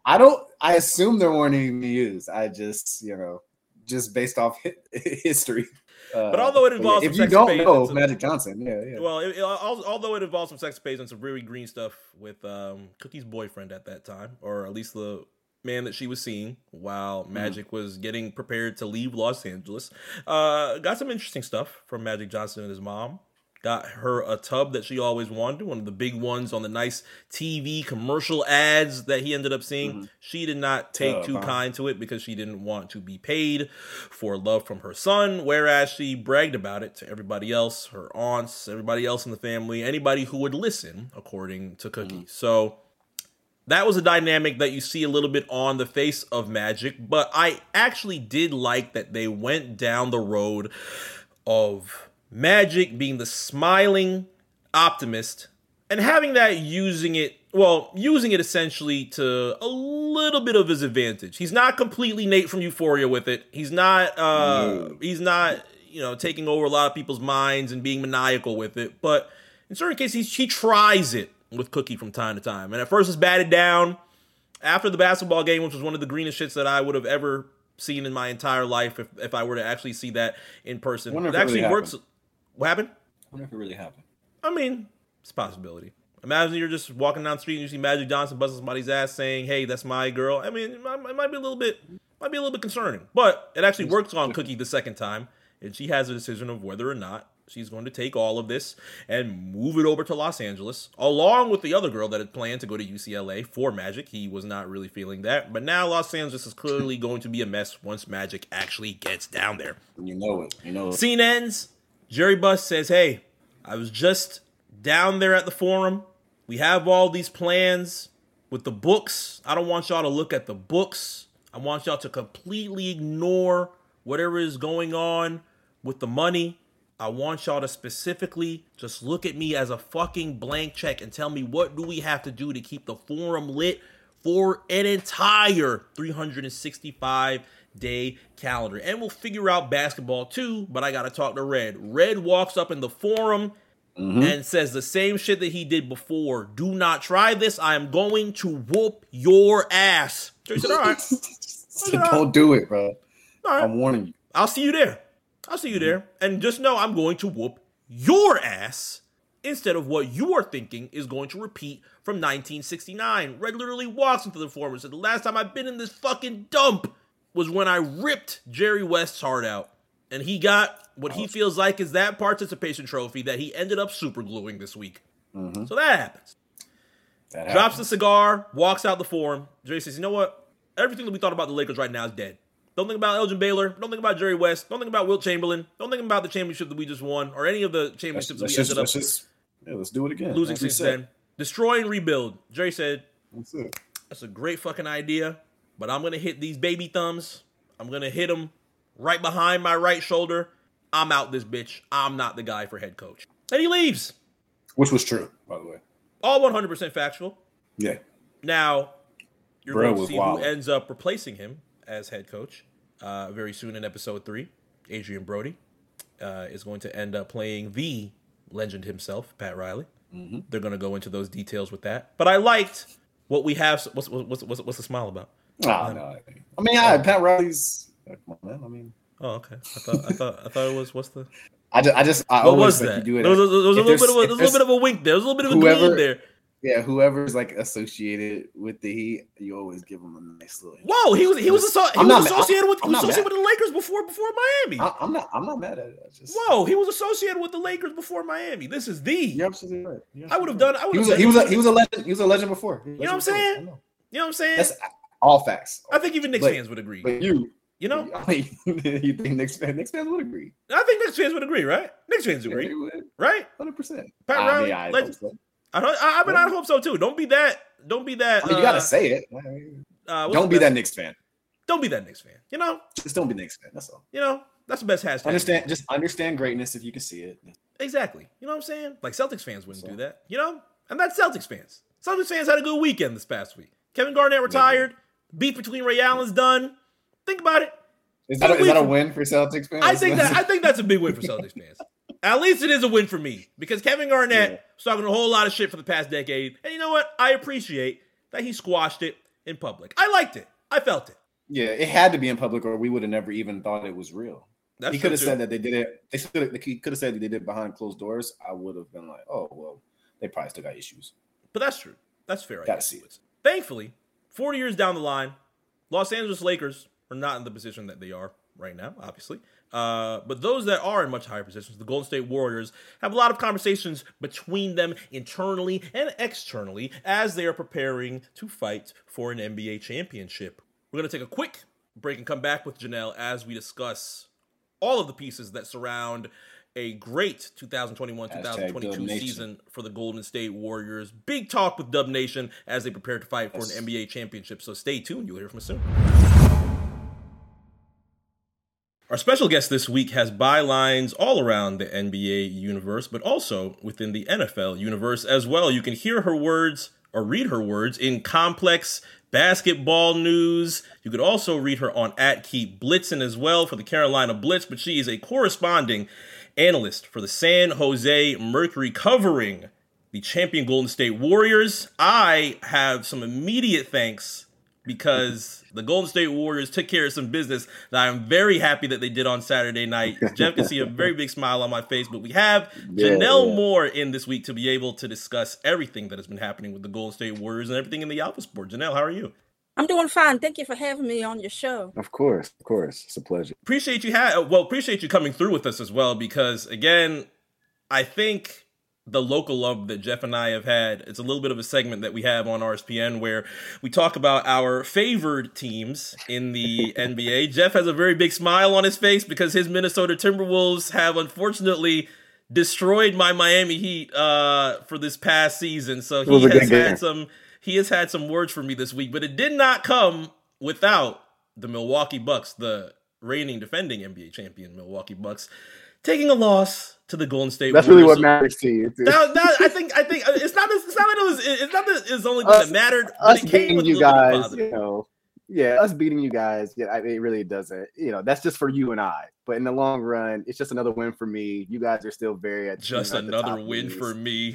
I don't. I assume there weren't even used. I just you know just based off hi- *laughs* history. Uh, But although it involves if some you don't know and some- Magic Johnson, yeah, yeah. Well, it, it, although it involves some sex pays and some really green stuff with um, Cookie's boyfriend at that time, or at least the man that she was seeing while Mm-hmm. Magic was getting prepared to leave Los Angeles, uh, got some interesting stuff from Magic Johnson and his mom. Got her a tub that she always wanted, one of the big ones on the nice TV commercial ads that he ended up seeing. Mm-hmm. She did not take Tub, too kind to it because she didn't want to be paid for love from her son, whereas she bragged about it to everybody else, her aunts, everybody else in the family, anybody who would listen, according to Cookie. Mm-hmm. So that was a dynamic that you see a little bit on the face of Magic, but I actually did like that they went down the road of Magic being the smiling optimist and having that using it well using it essentially to a little bit of his advantage. He's not completely nate from euphoria with it. He's not uh No. he's not you know taking over a lot of people's minds and being maniacal with it. But in certain cases he tries it with cookie from time to time. And at first it's batted down. After the basketball game which was one of the greenest shits that i would have ever seen in my entire life if, if i were to actually see that in person. It actually really works what happened I wonder if it really happened. I mean, it's a possibility. Imagine you're just walking down the street and you see Magic Johnson busting somebody's ass saying, "Hey, that's my girl." I mean, it might, it might be a little bit, might be a little bit concerning, but it actually works on Cookie the second time, and she has a decision of whether or not she's going to take all of this and move it over to Los Angeles, along with the other girl that had planned to go to UCLA for Magic. He was not really feeling that, but now Los Angeles is clearly going to be a mess once Magic actually gets down there. You know it. You know it. Scene ends. Jerry Buss says, Hey, I was just down there at the forum. We have all these plans with the books. I don't want y'all to look at the books. I want y'all to completely ignore whatever is going on with the money. I want y'all to specifically just look at me as a fucking blank check and tell me what do we have to do to keep the forum lit for an entire 365 day calendar. And we'll figure out basketball too, but I got to talk to Red. Red walks up in the forum mm-hmm. and says the same shit that he did before. Do not try this. I am going to whoop your ass. So he said, all right, *laughs* Don't do it, bro. right. I'm warning you. I'll see you there. I'll see you there. Mm-hmm. And just know I'm going to whoop your ass instead of what you are thinking is going to repeat from 1969. Red literally walks into the forum and said, The last time I've been in this fucking dump was when I ripped Jerry West's heart out. And he got what he feels like is that participation trophy that he ended up super gluing this week. Mm-hmm. So that happens. That Drops the cigar, walks out the forum. Jerry says, You know what? Everything that we thought about the Lakers right now is dead. Don't think about Elgin Baylor. Don't think about Jerry West. Don't think about Wilt Chamberlain. Don't think about the championship that we just won or any of the championships let's that we just, ended up let's just yeah, let's do it again. losing since then. Destroy and rebuild. Jerry said, That's it. That's a great fucking idea, but I'm going to hit these baby thumbs. I'm going to hit them right behind my right shoulder. I'm out this bitch. I'm not the guy for head coach. And he leaves. Which was true, by the way. All 100% factual. Yeah. Now, You're Bro going to see wild. who ends up replacing him as head coach uh, very soon in episode three. Adrien Brody uh, is going to end up playing the legend himself, Pat Riley. Mm-hmm. They're going to go into those details with that. But I liked what we have. What's what's what's, what's the smile about? Oh, um, no. I mean, yeah, Pat Riley's. Come on, man. I mean, Oh, okay. I thought I thought I thought it was what's the I just, I just, I what always was like that? you do it. There was, a, there was a little bit of a, there was a little bit of a wink there. There was a little bit of a whoever- there. yeah, whoever's like associated with the Heat, you always give them a nice little. Whoa, he was he was, asso- he was not mad. associated with he I'm was associated mad. with the Lakers before before Miami. I, I'm not, I'm not mad at it. I just, Whoa, he was associated with the Lakers before Miami. This is the. you're absolutely right. You're I would have absolutely done. I right. would He was, a, he was, a, he was a legend. He was a legend before. He was You know what I'm saying? before. I know. You know what I'm saying? That's all facts. I think even Knicks but- fans would agree. But you, you know, *laughs* I mean, you think Knicks fans, Knicks fans would agree? I think Knicks fans would agree, right? Knicks fans agree, right? Hundred percent. Pat I Riley, mean, I, legend. so. I don't. I, I mean, I hope so too. Don't be that. Don't be that. I mean, you uh, gotta say it. Uh, don't be that Knicks fan. Don't be that Knicks fan. You know. Just don't be Knicks fan. That's all. You know. That's the best hashtag. Understand. Just understand greatness if you can see it. Exactly. You know what I'm saying? Like Celtics fans wouldn't So- do that. You know? And that's Celtics fans. Celtics fans had a good weekend this past week. Kevin Garnett retired. Beef between Ray Allen's done. Think about it. Is that, a, is that a win for Celtics fans? I think that I think that's a big win for *laughs* Celtics fans. At least it is a win for me because Kevin Garnett Yeah. was talking a whole lot of shit for the past decade, and you know what? I appreciate that he squashed it in public. I liked it. I felt it. yeah, it had to be in public, or we would have never even thought it was real. That's he could have said that they did it. They could he could have said they did it behind closed doors. I would have been like, oh well, they probably still got issues. But that's true. That's fair. I Gotta see it. Thankfully, 40 years down the line, Los Angeles Lakers are not in the position that they are right now, obviously. Uh, but those that are in much higher positions, the Golden State Warriors, have a lot of conversations between them internally and externally as they are preparing to fight for an NBA championship. We're going to take a quick break and come back with Janelle as we discuss all of the pieces that surround a great 2021 2022 season for the Golden State Warriors. Big talk with Dub Nation as they prepare to fight for Yes. an NBA championship. So stay tuned. You'll hear from us soon. Our special guest this week has bylines all around the NBA universe, but also within the NFL universe as well. You can hear her words or read her words in complex basketball news. You could also read her on at Keep Blitzen as well for the Carolina Blitz, but she is a corresponding analyst for the San Jose Mercury covering the champion Golden State Warriors. I have some immediate thanks because the Golden State Warriors took care of some business that I'm very happy that they did on Saturday night. *laughs* Jeff can see a very big smile on my face, but we have Yeah, Janelle yeah. Moore in this week to be able to discuss everything that has been happening with the Golden State Warriors and everything in the Alpha Sport. Janelle, how are you? I'm doing fine. Thank you for having me on your show. Of course, of course. It's a pleasure. appreciate you ha- well appreciate you coming through with us as well because again i think the local love that jeff and i have had it's a little bit of a segment that we have on rspn where we talk about our favored teams in the *laughs* nba jeff has a very big smile on his face because his minnesota timberwolves have unfortunately destroyed my miami heat uh, for this past season so he was a has game. had some he has had some words for me this week but it did not come without the Milwaukee Bucks, the reigning defending NBA champion Milwaukee Bucks, taking a loss to the Golden State. That's really what matters to you. That, that, I think. I think it's not. It's not that it was. It's not that it's only thing Us- that mattered. Us it came with you little bit of guys, you know, yeah, us beating you guys, yeah, I- it really doesn't. You know, that's just for you and I. But in the long run, it's just another win for me. You guys are still very at Just you know, the top another win for me.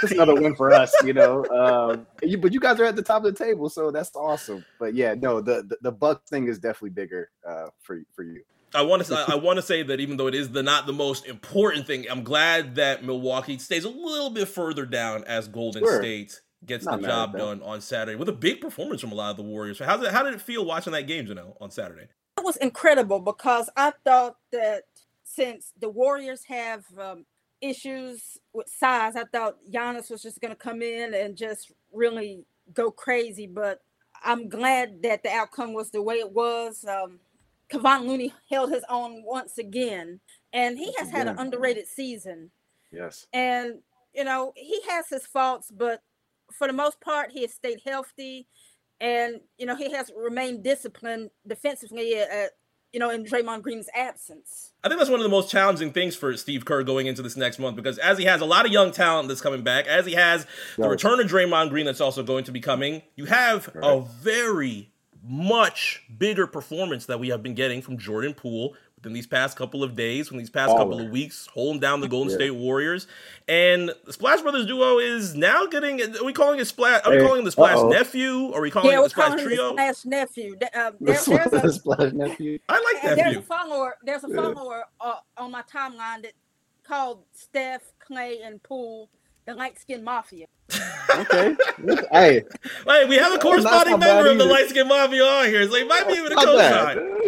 just another win for us. You know, *laughs* um, you, but you guys are at the top of the table, so that's awesome. But yeah, no, the the, the Bucks thing is definitely bigger uh, for for you. I want to. I want to say that even though it is the not the most important thing, I'm glad that Milwaukee stays a little bit further down as Golden Sure. State gets Not the job done on Saturday with a big performance from a lot of the Warriors. How's it? How did it feel watching that game, Janelle, on Saturday? It was incredible because I thought that since the Warriors have um, issues with size, I thought Giannis was just going to come in and just really go crazy. But I'm glad that the outcome was the way it was. Um, Kevon Looney held his own once again, and he has had an underrated season. Yes. and you know he has his faults but for the most part he has stayed healthy and you know he has remained disciplined defensively at, you know, in Draymond Green's absence. I think that's one of the most challenging things for Steve Kerr going into this next month because as he has a lot of young talent that's coming back, as he has the return of Draymond Green that's also going to be coming, you have a very much bigger performance that we have been getting from Jordan Poole within these past couple of days, from these past couple Baller. of weeks, holding down the Golden Yeah. State Warriors. And the Splash Brothers duo is now getting are we calling it Splash are we Hey, calling it the Splash uh-oh. nephew? Or are we calling yeah, it the Splash trio? the Splash nephew. Th- The there, there's a Splash nephew. I like And there's a follower. There's a follower uh, on my timeline that called Steph, Klay, and Poole the light skin mafia. Okay. *laughs* hey, Hey, we have a corresponding not bad member of the light skin mafia on here, so he might be able to co-sign. *laughs*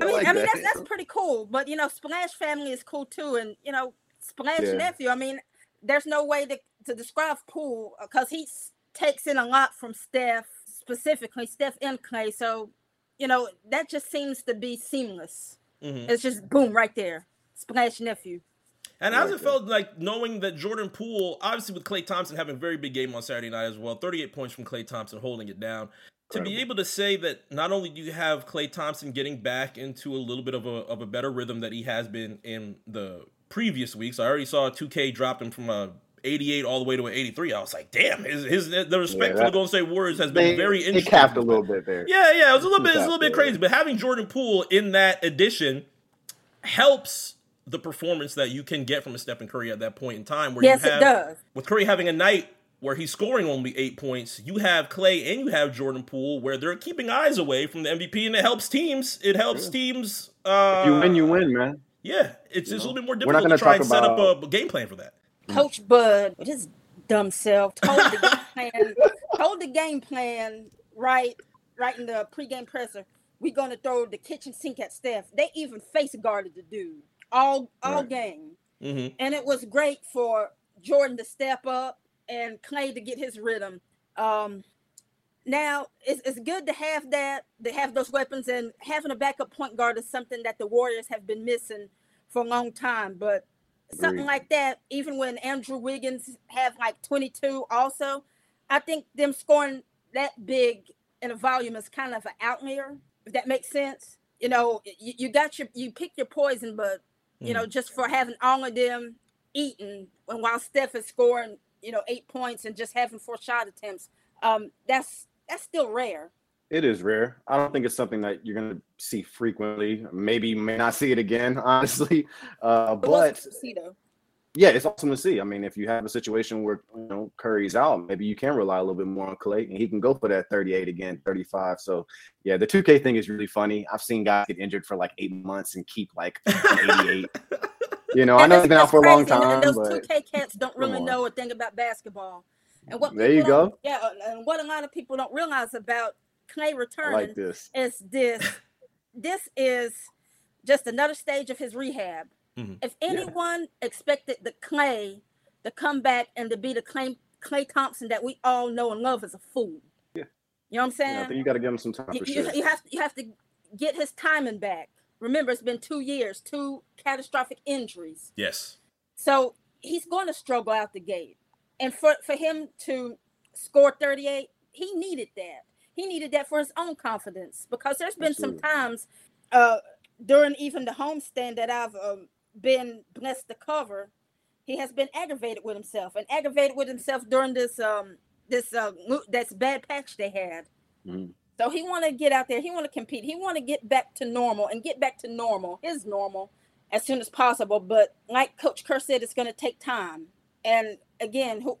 I mean, like I mean that. that's that's pretty cool. But you know, Splash family is cool too, and you know, Splash Yeah. nephew. I mean, there's no way to to describe Poole because he takes in a lot from Steph, specifically Steph and Klay. So, you know, that just seems to be seamless. Mhm. It's just boom right there, Splash nephew. And I how's it felt like knowing that Jordan Poole, obviously with Klay Thompson having a very big game on Saturday night as well, 38 points from Klay Thompson holding it down. To be able to say that not only do you have Klay Thompson getting back into a little bit of a of a better rhythm that he has been in the previous weeks. I already saw 2K dropped him from a 88 all the way to an 83. I was like, damn, his, his the respect Yeah, for the Golden State Warriors has been They, very interesting. interesting. capped a little bit there. Yeah, yeah, it was a little bit, Two it's a little bit crazy, but having Jordan Poole in that addition helps the performance that you can get from a Stephen Curry at that point in time. Where Yes, you it have, does. With Curry having a night where he's scoring only eight points, you have Klay and you have Jordan Poole where they're keeping eyes away from the MVP, and it helps teams. It helps Yeah. teams. Uh, If you win, you win, man. Yeah, it's, it's a little bit more We're not difficult to gonna try and set up a, a game plan for that. Coach Bud, with his dumb self, told the game *laughs* plan, told the game plan right, right in the pregame presser. We're gonna throw the kitchen sink at Steph. They even face guarded the dude all all Right. game, hmm and it was great for Jordan to step up and Klay to get his rhythm. Um, now it's, it's good to have that, to have those weapons, and having a backup point guard is something that the Warriors have been missing for a long time. But something Agreed. like that, even when Andrew Wiggins have like 22, also, I think them scoring that big in a volume is kind of an outlier. If that makes sense, you know, you, you got your you pick your poison, but you know, just for having all of them eating and while Steph is scoring, you know, eight points and just having four shot attempts, um, that's that's still rare. It is rare. I don't think it's something that you're going to see frequently. Maybe may not see it again, *laughs* honestly. Uh, It but see though. Yeah, it's awesome to see. I mean, if you have a situation where you know Curry's out, maybe you can rely a little bit more on Klay, and he can go for that 38 again, 35. So yeah, the 2K thing is really funny. I've seen guys get injured for like eight months and keep like 88. *laughs* you know, I know he's been out for a long time, And those but two K cats don't really know a thing about basketball. And what There you go. Yeah, uh, and what a lot of people don't realize about Klay returning like this. is this. this is just another stage of his rehab. Mhm. If anyone expected the Klay to come back and to be the Klay Klay Thompson that we all know and love is a fool. Yeah. You know what I'm saying? Yeah, I think you got to give him some time you, for you, sure. you have you have to get his timing back. Remember, it's been two years, two catastrophic injuries. Yes. So he's going to struggle out the gate. And for, for him to score 38, he needed that. He needed that for his own confidence because there's been some times uh, during even the homestand that I've um, been blessed to cover, he has been aggravated with himself and aggravated with himself during this um this uh that's bad patch they had. Mhm. So he want to get out there. He want to compete. He want to get back to normal and get back to normal, his normal, as soon as possible. But like Coach Kerr said, it's going to take time. And again, who,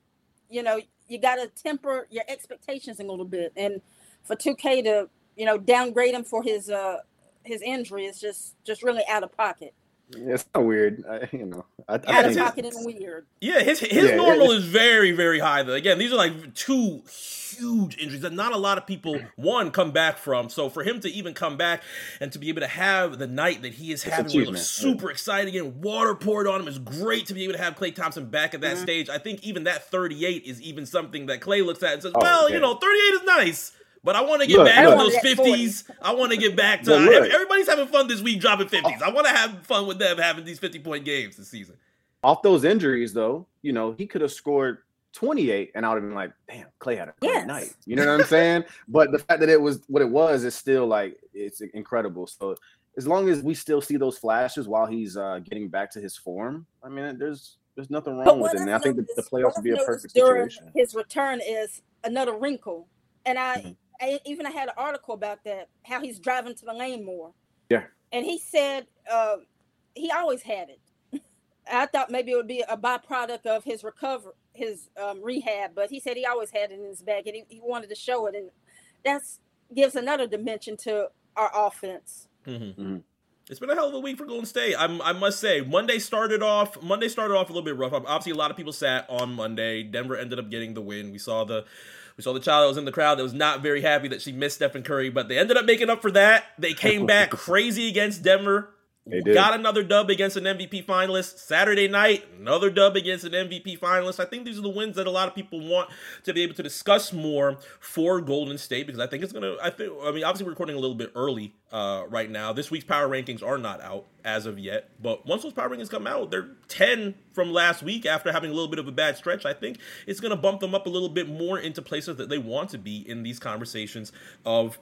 you know, you got to temper your expectations a little bit. And for 2K to, you know, downgrade him for his uh his injury is just just really out of pocket. Yeah, it's not weird. I, you know, I, I Out Yeah, of think pocket and weird. Yeah, his his Yeah, normal is very very high. Though again, these are like two huge injuries that not a lot of people one come back from. So for him to even come back and to be able to have the night that he is having, where he looks achievement, super excited and water poured on him, is great to be able to have Klay Thompson back at that Mhm. stage. I think even that 38 is even something that Klay looks at and says, Oh, "Well, yeah. you know, 38 is nice." But I want to get Look, back to look. those I wanted that 50s. I want to get back to. But look. everybody's having fun this week dropping 50s. I want to have fun with them having these 50 point games this season. off those injuries, though, you know, he could have scored 28, and I would have been like, damn, Klay had a great Yes. night. You know what I'm saying? *laughs* but the fact that it was what it was is still like it's incredible. So as long as we still see those flashes while he's uh, getting back to his form, I mean, there's there's nothing wrong with it. And I think the, the noticed- playoffs would be a I've perfect situation. His return is another wrinkle, and I, Mhm. I even I had an article about that how he's driving to the lane more. Yeah. and he said uh, he always had it. *laughs* I thought maybe it would be a byproduct of his recovery, his um, rehab, but he said he always had it in his bag, and he, he wanted to show it, and that's gives another dimension to our offense. Mhm. Mhm. It's been a hell of a week for Golden State. I'm, I must say, Monday started off. Monday started off a little bit rough. Obviously, a lot of people sat on Monday. Denver ended up getting the win. We saw the we saw the child that was in the crowd that was not very happy that she missed Stephen Curry, but they ended up making up for that. They came back *laughs* crazy against Denver. They did. Got another dub against an MVP finalist. Saturday night, another dub against an MVP finalist. I think these are the wins that a lot of people want to be able to discuss more for Golden State because I think it's gonna. I think. I mean, obviously, we're recording a little bit early uh, right now. This week's power rankings are not out as of yet, but once those power rankings come out, they're ten from last week after having a little bit of a bad stretch. I think it's gonna bump them up a little bit more into places that they want to be in these conversations of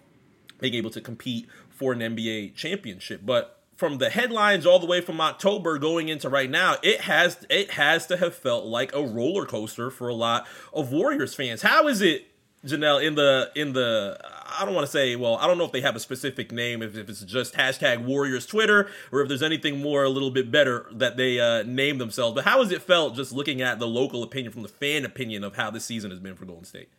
being able to compete for an NBA championship. But from the headlines all the way from October going into right now, it has it has to have felt like a roller coaster for a lot of Warriors fans. How is it, Janelle, in the in the I don't want to say, well, I don't know if they have a specific name, if, if it's just hashtag Warriors Twitter, or if there's anything more a little bit better that they uh, name themselves. But how has it felt just looking at the local opinion from the fan opinion of how this season has been for Golden State?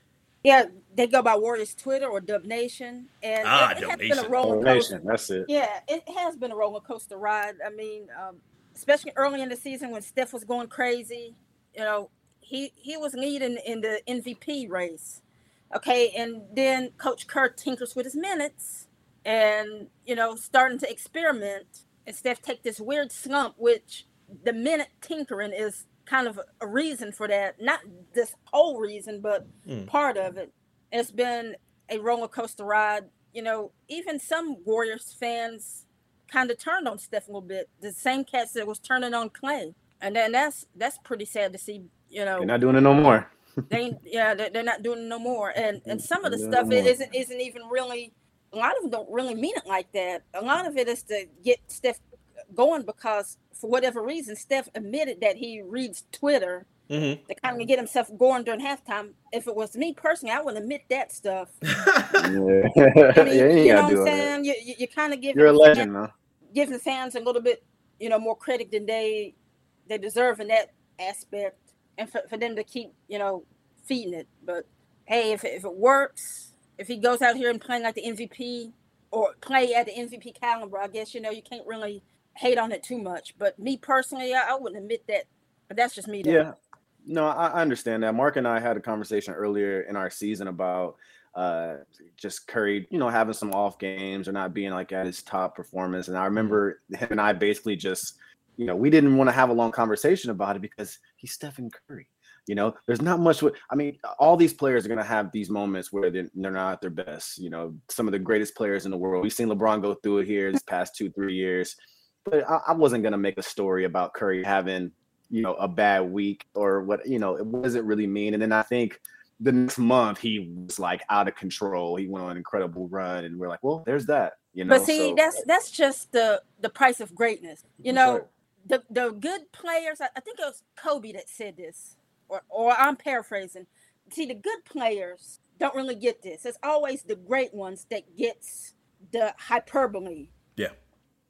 Yeah, they go by Warriors Twitter or Dub Nation, and Ah, it, it Dub has been a roller coaster. Nation, that's it. Yeah, it has been a roller coaster ride. I mean, um, especially early in the season when Steph was going crazy. You know, he he was leading in the MVP race. Okay, and then Coach Kerr tinkers with his minutes, and you know, starting to experiment. And Steph take this weird slump, which the minute tinkering is kind of a reason for that. Not this whole reason, but Hmm. part of it. It's been a roller coaster ride. You know, even some Warriors fans kind of turned on Steph a little bit. The same cats that was turning on Klay, and then that's that's pretty sad to see. You know, They're not doing it no more. *laughs* they yeah they're, they're not doing it no more. And and some of the stuff no it isn't isn't even really. A lot of them don't really mean it like that. A lot of it is to get Steph going because for whatever reason, Steph admitted that he reads Twitter Mm-hmm. to kind of get himself going during halftime. If it was me personally, I wouldn't admit that stuff. yeah, *laughs* I mean, yeah, you ain't you know what I'm saying? You, you, you kind of give You're a legend, fan- man. giving fans a little bit, you know, more credit than they they deserve in that aspect, and for, for them to keep, you know, feeding it. But hey, if it, if it works, if he goes out here and playing like the MVP or play at the MVP caliber, I guess you know you can't really hate on it too much. But me personally, I, I wouldn't admit that. But that's just me. Though. Yeah. No, I, understand that. Mark and I had a conversation earlier in our season about uh just Curry, you know, having some off games or not being like at his top performance. And I remember him and I basically just, you know, we didn't want to have a long conversation about it because he's Stephen Curry. You know, there's not much. What, I mean, all these players are going to have these moments where they're, they're not at their best. You know, some of the greatest players in the world. We've seen LeBron go through it here this past two, three years. But I, I wasn't going to make a story about Curry having you know a bad week or what you know it wasn't really mean and then i think the next month he was like out of control he went on an incredible run and we're like well there's that you know But see, so- that's that's just the the price of greatness. You know, right. the the good players. I, I think it was Kobe that said this, or or I'm paraphrasing. See, the good players don't really get this. It's always the great ones that gets the hyperbole. Yeah.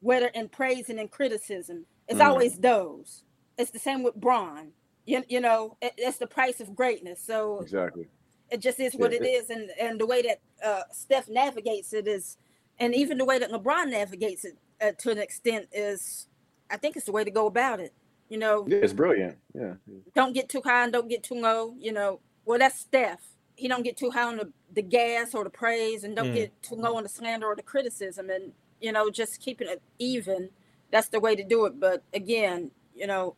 Whether in praise and in criticism, it's Mhm. always those. It's the same with Bron. You, you know, it, it's the price of greatness. So exactly it just is what Yeah, it is, and and the way that uh, Steph navigates it is, and even the way that LeBron navigates it uh, to an extent is, I think it's the way to go about it. You know, it's brilliant yeah don't get too high and don't get too low. You know, well that's Steph. He don't get too high on the, the gas or the praise, and don't Mm. get too low on the slander or the criticism, and you know, just keeping it even. That's the way to do it. But again, you know,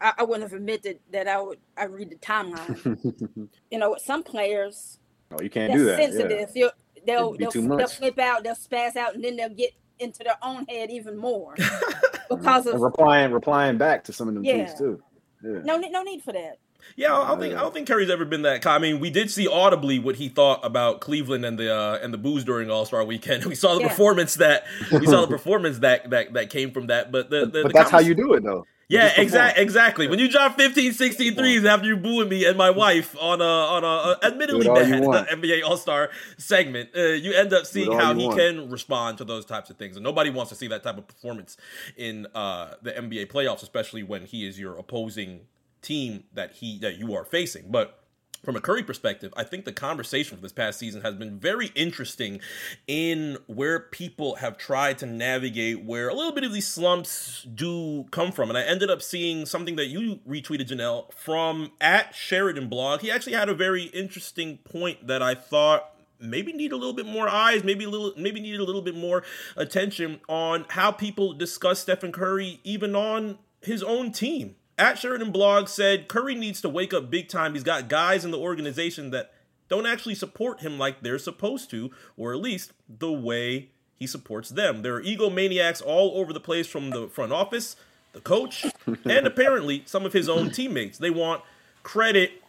I, I wouldn't have admitted that I would. I read the timeline. *laughs* you know, some players, no you can't do that yeah. sensitive. You'll, they'll they'll, they'll flip out, they'll spaz out, and then they'll get into their own head even more *laughs* because and of replying replying back to some of them Yeah. tweets too yeah no ne- no need for that. Yeah, I don't think I don't think Curry's ever been that. I mean, we did see audibly what he thought about Cleveland and the uh, and the boos during All Star Weekend. *laughs* We saw the Yeah. performance that we saw the *laughs* performance that that that came from that. But the, the but the that's how you do it though. Yeah, exactly. Exactly. When you drop 15, 16 threes after you booing me and my *laughs* wife on a on a, uh admittedly Do all bad. NBA All Star segment, uh, you end up seeing how he want. can respond to those types of things, and nobody wants to see that type of performance in uh, the NBA playoffs, especially when he is your opposing team that he that you are facing. But from a Curry perspective, I think the conversation for this past season has been very interesting in where people have tried to navigate where a little bit of these slumps do come from. And I ended up seeing something that you retweeted, Janelle, from at Sheridan blog. He actually had a very interesting point that I thought maybe need a little bit more eyes, maybe a little maybe needed a little bit more attention on how people discuss Stephen Curry even on his own team. At Sheridan Blog said Curry needs to wake up big time. He's got guys in the organization that don't actually support him like they're supposed to, or at least the way he supports them. There are egomaniacs all over the place from the front office, the coach, *laughs* and apparently some of his own teammates. They want credit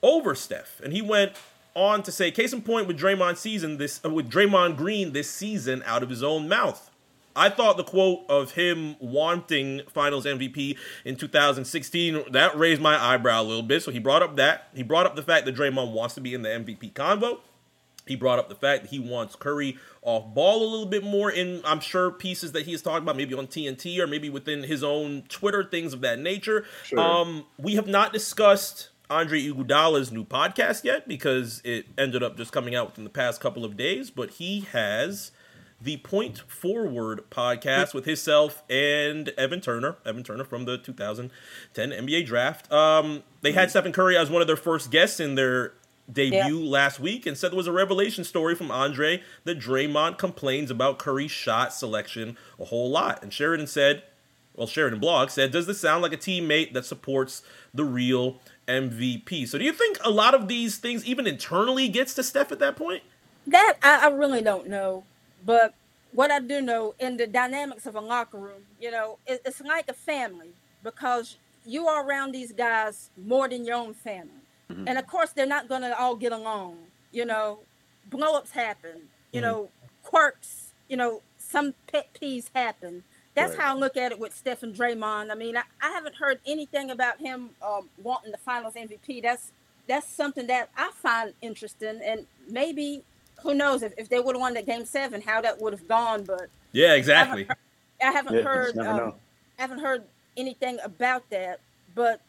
over Steph. And he went on to say, case in point with Draymond season this uh, with Draymond Green this season out of his own mouth. I thought the quote of him wanting Finals MVP in 2016 that raised my eyebrow a little bit. So he brought up that he brought up the fact that Draymond wants to be in the MVP convo. He brought up the fact that he wants Curry off ball a little bit more in, I'm sure, pieces that he has talked about, maybe on TNT or maybe within his own Twitter, things of that nature. Sure. Um, we have not discussed Andre Iguodala's new podcast yet because it ended up just coming out within the past couple of days, but he has the Point Forward podcast with himself and Evan Turner, Evan Turner from the 2010 NBA draft. Um, they had Stephen Curry as one of their first guests in their debut last week and said there was a revelation story from Andre that Draymond complains about Curry's shot selection a whole lot. And Sheridan said, well, Sheridan Blog said, does this sound like a teammate that supports the real MVP? So do you think a lot of these things, even internally, gets to Steph at that point? That I, I really don't know, but what I do know in the dynamics of a locker room, you know, it, it's like a family because you are around these guys more than your own family, and of course they're not going to all get along. You know, blowups happen. You Mhm. know, quirks. You know, some pet peeves happen. That's Right. how I look at it with Stephen Draymond. I mean, I, I haven't heard anything about him um, wanting the Finals MVP. That's that's something that I find interesting, and maybe who knows if, if they would have won that game seven, how that would have gone. But Yeah, exactly. I haven't Yeah, heard um. I haven't heard anything about that. But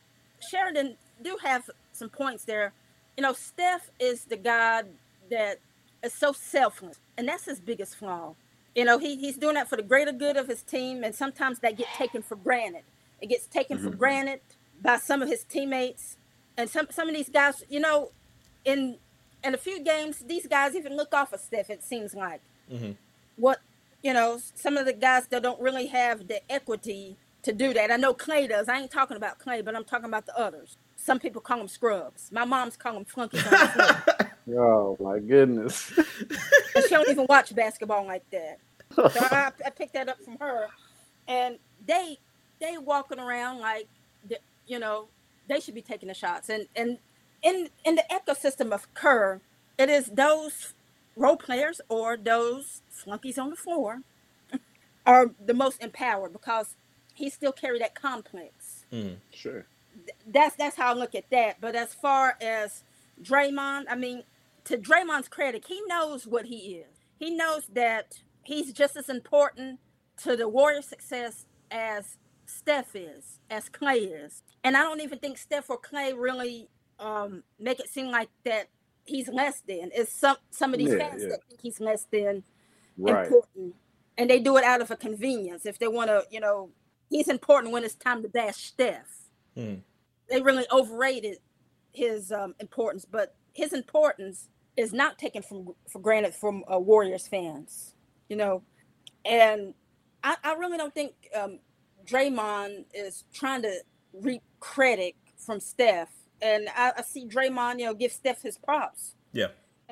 Sheridan do have some points there. You know, Steph is the guy that is so selfless, and that's his biggest flaw. You know, he, he's doing that for the greater good of his team, and sometimes that get taken for granted. It gets taken for Mhm. granted by some of his teammates, and some some of these guys. You know, in in a few games, these guys even look off of Steph. It seems like Mhm. what you know some of the guys that don't really have the equity to do that. I know Klay does. I ain't talking about Klay, but I'm talking about the others. Some people call them scrubs. My mom's call them flunkies on. Oh my goodness. *laughs* and she don't even watch basketball like that. So I, I picked that up from her, and they they walking around like you know they should be taking the shots. And and in in the ecosystem of Kerr, it is those role players or those flunkies on the floor *laughs* are the most empowered because he still carry that complex Mm. sure. that's that's how I look at that. But as far as Draymond, I mean, to Draymond's credit, he knows what he is. He knows that he's just as important to the Warriors' success as Steph is, as Klay is. And I don't even think Steph or Klay really um, make it seem like that he's less than. It's some some of these Yeah, fans yeah. that think he's less than Right. important, and they do it out of a convenience. If they want to, you know, he's important when it's time to bash Steph Hmm. they really overrated his um, importance, but his importance is not taken from for granted from uh, Warriors fans, you know. And I, I really don't think um, Draymond is trying to reap credit from Steph. And I, I see Draymond, you know, give Steph his props Yeah.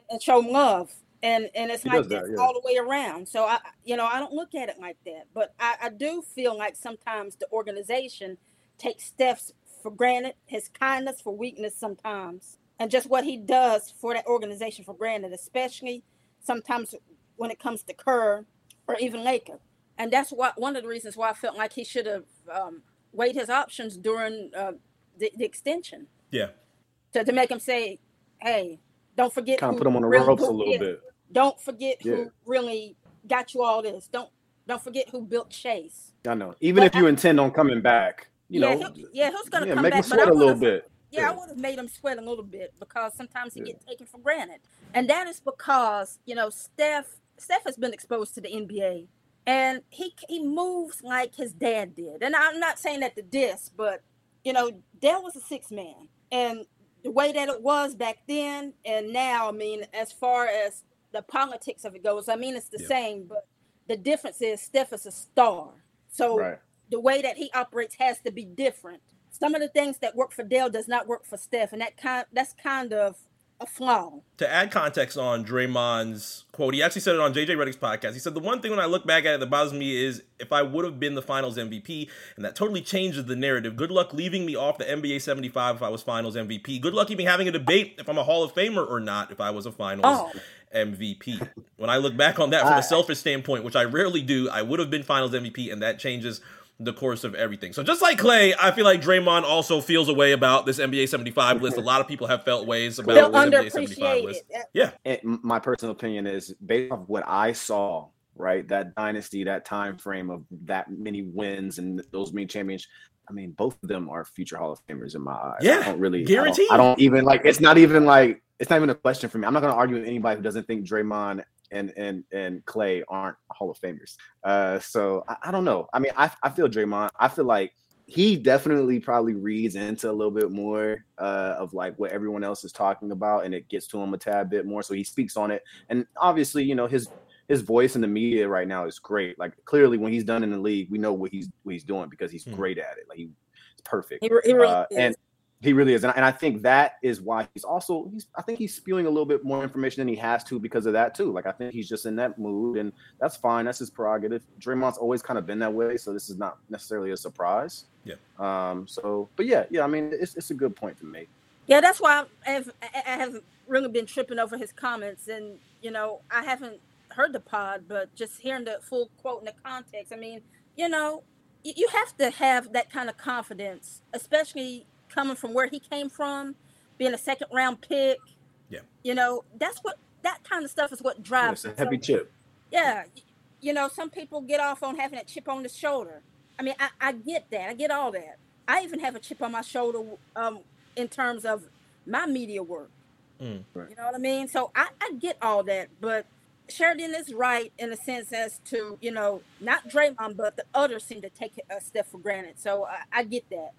and show him love. And and it's He like that, yeah. all the way around. So I, you know, I don't look at it like that. But I, I do feel like sometimes the organization takes Steph's for granted, his kindness for weakness sometimes, and just what he does for that organization for granted, especially sometimes when it comes to Kerr or even Lacob. And that's what one of the reasons why I felt like he should have um, weighed his options during uh, the, the extension. Yeah. To, to make him say, hey, don't forget. Kind of put him on the really ropes a little bit. Don't forget yeah. who really got you all this. Don't don't forget who built Chase. I know. Even but if you I, intend on coming back, you yeah, know. yeah, who's gonna yeah, come make back? Him sweat a little bit. Yeah, yeah. I would have made him sweat a little bit because sometimes he yeah. gets taken for granted, and that is because you know Steph. Steph has been exposed to the NBA, and he he moves like his dad did. And I'm not saying that the diss, but you know, Dell was a six man, and the way that it was back then and now, I mean, as far as the politics of it goes, I mean, it's the same, but the difference is Steph is a star. So right. the way that he operates has to be different. Some of the things that work for Dell does not work for Steph, and that kind that's kind of a flaw. To add context on Draymond's quote, he actually said it on JJ Redick's podcast. He said, The one thing when I look back at it that bothers me is if I would have been the finals MVP, and that totally changes the narrative. Good luck leaving me off the NBA 75 if I was finals MVP. Good luck even having a debate if I'm a Hall of Famer or not if I was a finals oh. MVP. When I look back on that from a selfish standpoint, which I rarely do, I would have been finals MVP, and that changes the course of everything. So just like Klay, I feel like Draymond also feels a way about this NBA 75 list. A lot of people have felt ways about this NBA 75 list. Yeah. And my personal opinion is based off what I saw, right? That dynasty, that time frame of that many wins and those many championships. I mean, both of them are future Hall of Famers in my eyes. Yeah, I don't really guarantee. I don't, I don't even like. It's not even like. It's not even a question for me. I'm not going to argue with anybody who doesn't think Draymond and and and Klay aren't Hall of Famers. Uh, so I, I, don't know. I mean, I I feel Draymond. I feel like he definitely probably reads into a little bit more uh, of like what everyone else is talking about, and it gets to him a tad bit more. So he speaks on it, and obviously, you know, his his voice in the media right now is great. Like clearly, when he's done in the league, we know what he's what he's doing because he's mm. great at it. Like he's perfect. He, he really uh, and he really is, and, and I think that is why he's also he's. I think he's spewing a little bit more information than he has to because of that too. Like I think he's just in that mood, and that's fine. That's his prerogative. Draymond's always kind of been that way, so this is not necessarily a surprise. Yeah. Um. So, but yeah, yeah. I mean, it's it's a good point to make. Yeah, that's why I have I haven't really been tripping over his comments, and you know I haven't heard the pod, but just hearing the full quote in the context. I mean, you know, you have to have that kind of confidence, especially coming from where he came from, being a second round pick. Yeah. You know, that's what that kind of stuff is what drives. Yeah, it's a heavy so, chip. Yeah. You know, some people get off on having that chip on the shoulder. I mean, I, I get that. I get all that. I even have a chip on my shoulder um, in terms of my media work. Mm, right. You know what I mean? So I, I get all that, but Sheridan is right in a sense as to, you know, not Draymond, but the others seem to take a step for granted. So I, I get that.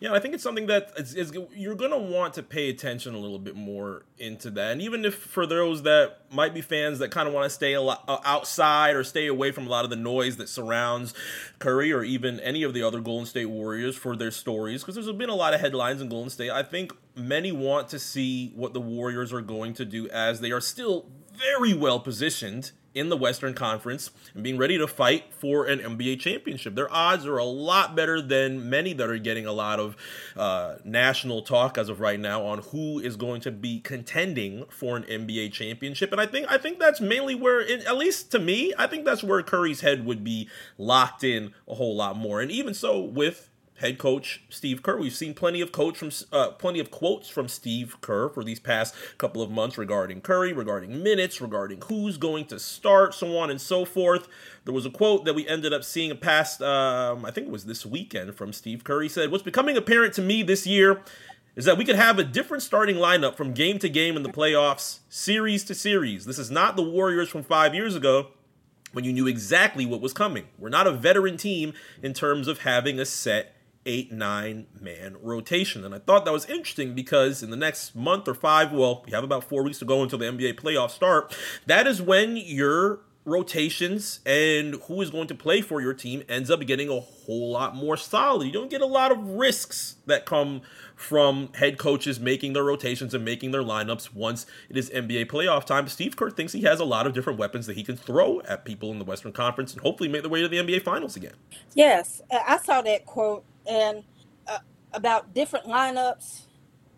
Yeah, I think it's something that is, is you're going to want to pay attention a little bit more into that. And even if for those that might be fans that kind of want to stay a lot, uh, outside or stay away from a lot of the noise that surrounds Curry or even any of the other Golden State Warriors for their stories, because there's been a lot of headlines in Golden State. I think many want to see what the Warriors are going to do as they are still very well positioned in the Western Conference and being ready to fight for an NBA championship. Their odds are a lot better than many that are getting a lot of uh, national talk as of right now on who is going to be contending for an NBA championship. And I think I think that's mainly where, at least to me, I think that's where Curry's head would be locked in a whole lot more. And even so, with head coach Steve Kerr. We've seen plenty of coach from uh, plenty of quotes from Steve Kerr for these past couple of months regarding Curry, regarding minutes, regarding who's going to start, so on and so forth. There was a quote that we ended up seeing a past, um, I think it was this weekend from Steve Kerr. He said, "What's becoming apparent to me this year." Is that we could have a different starting lineup from game to game in the playoffs, series to series. This is not the Warriors from five years ago when you knew exactly what was coming. We're not a veteran team in terms of having a set eight, nine man rotation. And I thought that was interesting because in the next month or five, well, we have about four weeks to go until the NBA playoffs start. That is when your rotations and who is going to play for your team ends up getting a whole lot more solid. You don't get a lot of risks that come from head coaches making their rotations and making their lineups once it is NBA playoff time. Steve Kerr thinks he has a lot of different weapons that he can throw at people in the Western Conference and hopefully make their way to the NBA Finals again. Yes, I saw that quote and uh, about different lineups,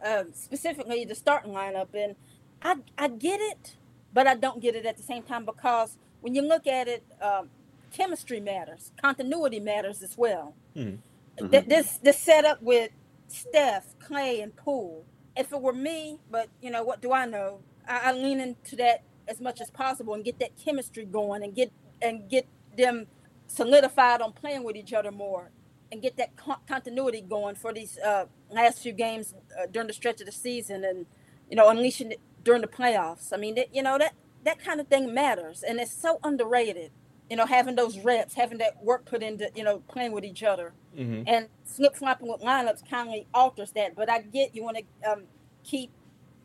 uh, specifically the starting lineup, and I I get it, but I don't get it at the same time because when you look at it, um, chemistry matters, continuity matters as well. Mm-hmm. Th- this this setup with Steph, Klay, and Poole. If it were me, but you know what do I know? I, I lean into that as much as possible and get that chemistry going and get and get them solidified on playing with each other more and get that co- continuity going for these uh, last few games uh, during the stretch of the season and you know unleashing it during the playoffs. I mean, that, you know that that kind of thing matters and it's so underrated. You know, having those reps, having that work put into you know playing with each other, Mm-hmm. and slip flopping with lineups kind of alters that. But I get you want to um, keep